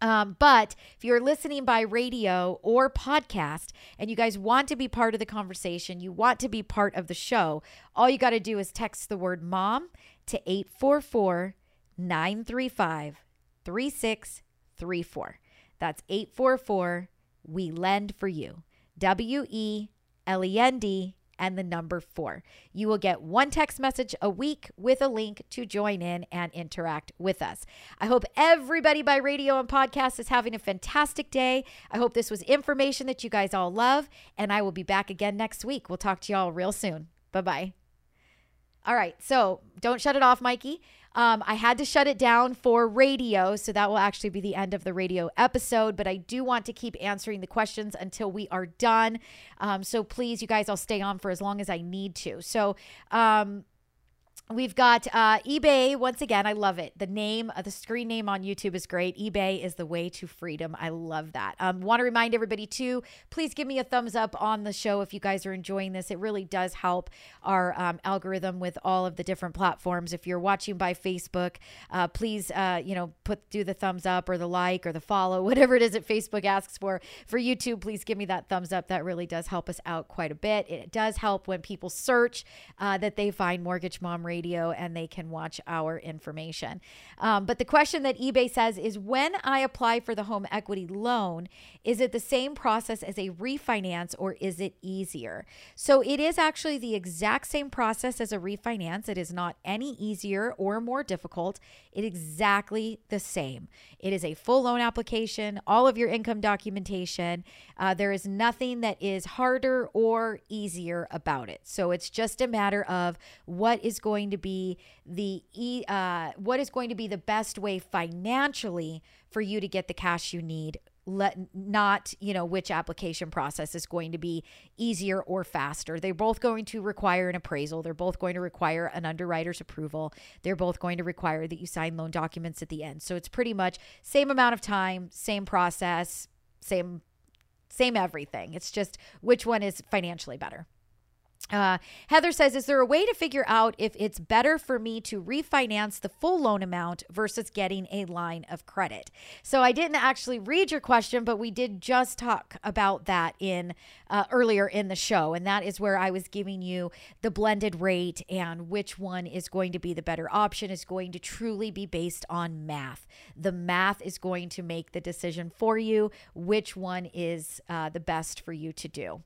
Um, but if you're listening by radio or podcast and you guys want to be part of the conversation, you want to be part of the show, all you got to do is text the word mom to 844 935 3634. That's 844 We Lend for You. W E L E N D and the number four. You will get one text message a week with a link to join in and interact with us. I hope everybody by radio and podcast is having a fantastic day. I hope this was information that you guys all love, and I will be back again next week. We'll talk to y'all real soon. Bye bye. All right, so don't shut it off, Mikey. Um, I had to shut it down for radio, so that will actually be the end of the radio episode. But I do want to keep answering the questions until we are done. Um, so please, you guys, I'll stay on for as long as I need to. So, um, We've got uh, eBay once again. I love it. The name, uh, the screen name on YouTube is great. eBay is the way to freedom. I love that. Um, Want to remind everybody too. Please give me a thumbs up on the show if you guys are enjoying this. It really does help our um, algorithm with all of the different platforms. If you're watching by Facebook, uh, please, uh, you know, put do the thumbs up or the like or the follow, whatever it is that Facebook asks for. For YouTube, please give me that thumbs up. That really does help us out quite a bit. It does help when people search uh, that they find Mortgage Mom Radio radio and they can watch our information. Um, but the question that eBay says is when I apply for the home equity loan, is it the same process as a refinance or is it easier? So it is actually the exact same process as a refinance. It is not any easier or more difficult. It exactly the same. It is a full loan application, all of your income documentation. Uh, there is nothing that is harder or easier about it. So it's just a matter of what is going to be the uh, what is going to be the best way financially for you to get the cash you need. Let not you know which application process is going to be easier or faster. They're both going to require an appraisal. They're both going to require an underwriter's approval. They're both going to require that you sign loan documents at the end. So it's pretty much same amount of time same process same same everything. It's just which one is financially better uh, Heather says, Is there a way to figure out if it's better for me to refinance the full loan amount versus getting a line of credit? So I didn't actually read your question, but we did just talk about that in uh, earlier in the show. And that is where I was giving you the blended rate and which one is going to be the better option is going to truly be based on math. The math is going to make the decision for you, which one is uh, the best for you to do.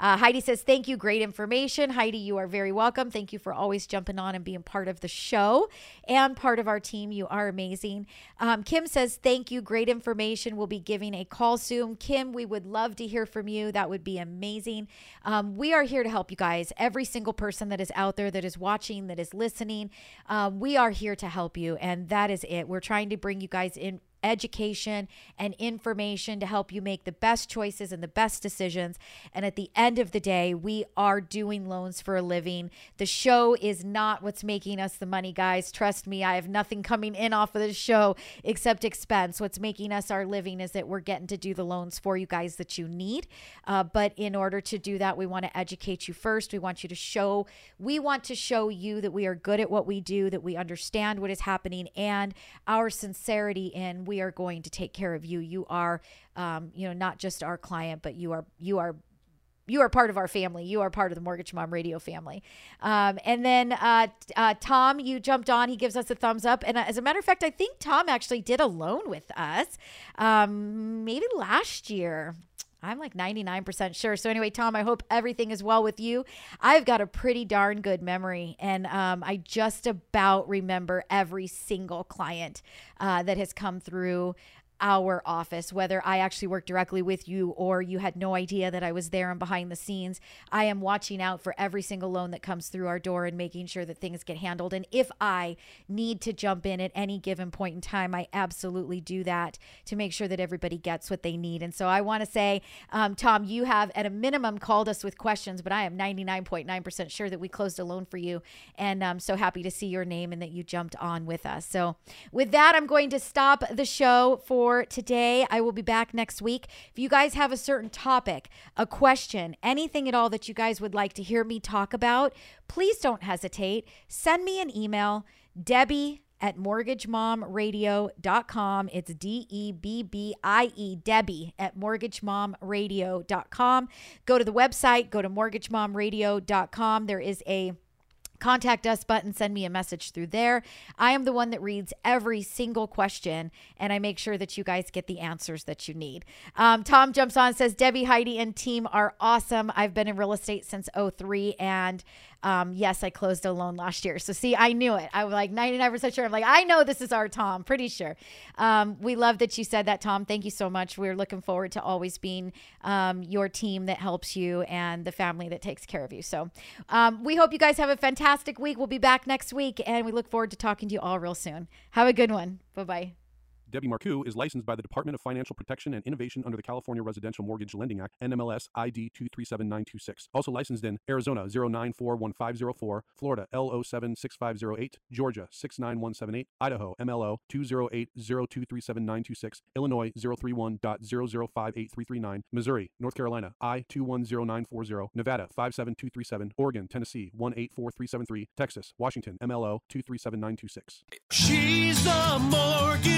Uh, Heidi says, Thank you. Great information. Heidi, you are very welcome. Thank you for always jumping on and being part of the show and part of our team. You are amazing. Um, Kim says, Thank you. Great information. We'll be giving a call soon. Kim, we would love to hear from you. That would be amazing. Um, we are here to help you guys. Every single person that is out there that is watching, that is listening, um, we are here to help you. And that is it. We're trying to bring you guys in education and information to help you make the best choices and the best decisions. And at the end of the day, we are doing loans for a living. The show is not what's making us the money, guys. Trust me, I have nothing coming in off of the show except expense. What's making us our living is that we're getting to do the loans for you guys that you need. Uh, but in order to do that, we want to educate you first. We want you to show, we want to show you that we are good at what we do, that we understand what is happening, and our sincerity in we are going to take care of you. You are, um, you know, not just our client, but you are you are you are part of our family. You are part of the Mortgage Mom Radio family. Um, and then uh, uh, Tom, you jumped on. He gives us a thumbs up. And uh, as a matter of fact, I think Tom actually did a loan with us um, maybe last year. I'm like 99% sure. So, anyway, Tom, I hope everything is well with you. I've got a pretty darn good memory, and um, I just about remember every single client uh, that has come through our office, whether I actually work directly with you or you had no idea that I was there and behind the scenes. I am watching out for every single loan that comes through our door and making sure that things get handled. And if I need to jump in at any given point in time, I absolutely do that to make sure that everybody gets what they need. And so I want to say, um, Tom, you have at a minimum called us with questions, but I am 99.9% sure that we closed a loan for you. And I'm so happy to see your name and that you jumped on with us. So with that, I'm going to stop the show for for today. I will be back next week. If you guys have a certain topic, a question, anything at all that you guys would like to hear me talk about, please don't hesitate. Send me an email, Debbie at mortgagemomradio.com. It's D E B B I E, Debbie at mortgagemomradio.com. Go to the website, go to mortgagemomradio.com. There is a contact us button send me a message through there. I am the one that reads every single question and i make sure that you guys get the answers that you need. Um, tom jumps on says debbie heidi and team are awesome. I've been in real estate since 03 and um, yes, I closed a loan last year. So see, I knew it. I was like 99% sure. I'm like, I know this is our Tom, pretty sure. Um, we love that you said that, Tom. Thank you so much. We're looking forward to always being um, your team that helps you and the family that takes care of you. So um, we hope you guys have a fantastic week. We'll be back next week and we look forward to talking to you all real soon. Have a good one. Bye bye. Debbie Marcoux is licensed by the Department of Financial Protection and Innovation under the California Residential Mortgage Lending Act, NMLS ID 237926. Also licensed in Arizona 0941504, Florida L076508, Georgia 69178, Idaho MLO 208023796, Illinois 031.0058339, Missouri, North Carolina I 210940, Nevada 57237, Oregon, Tennessee 184373, Texas, Washington MLO 237926. She's a mortgage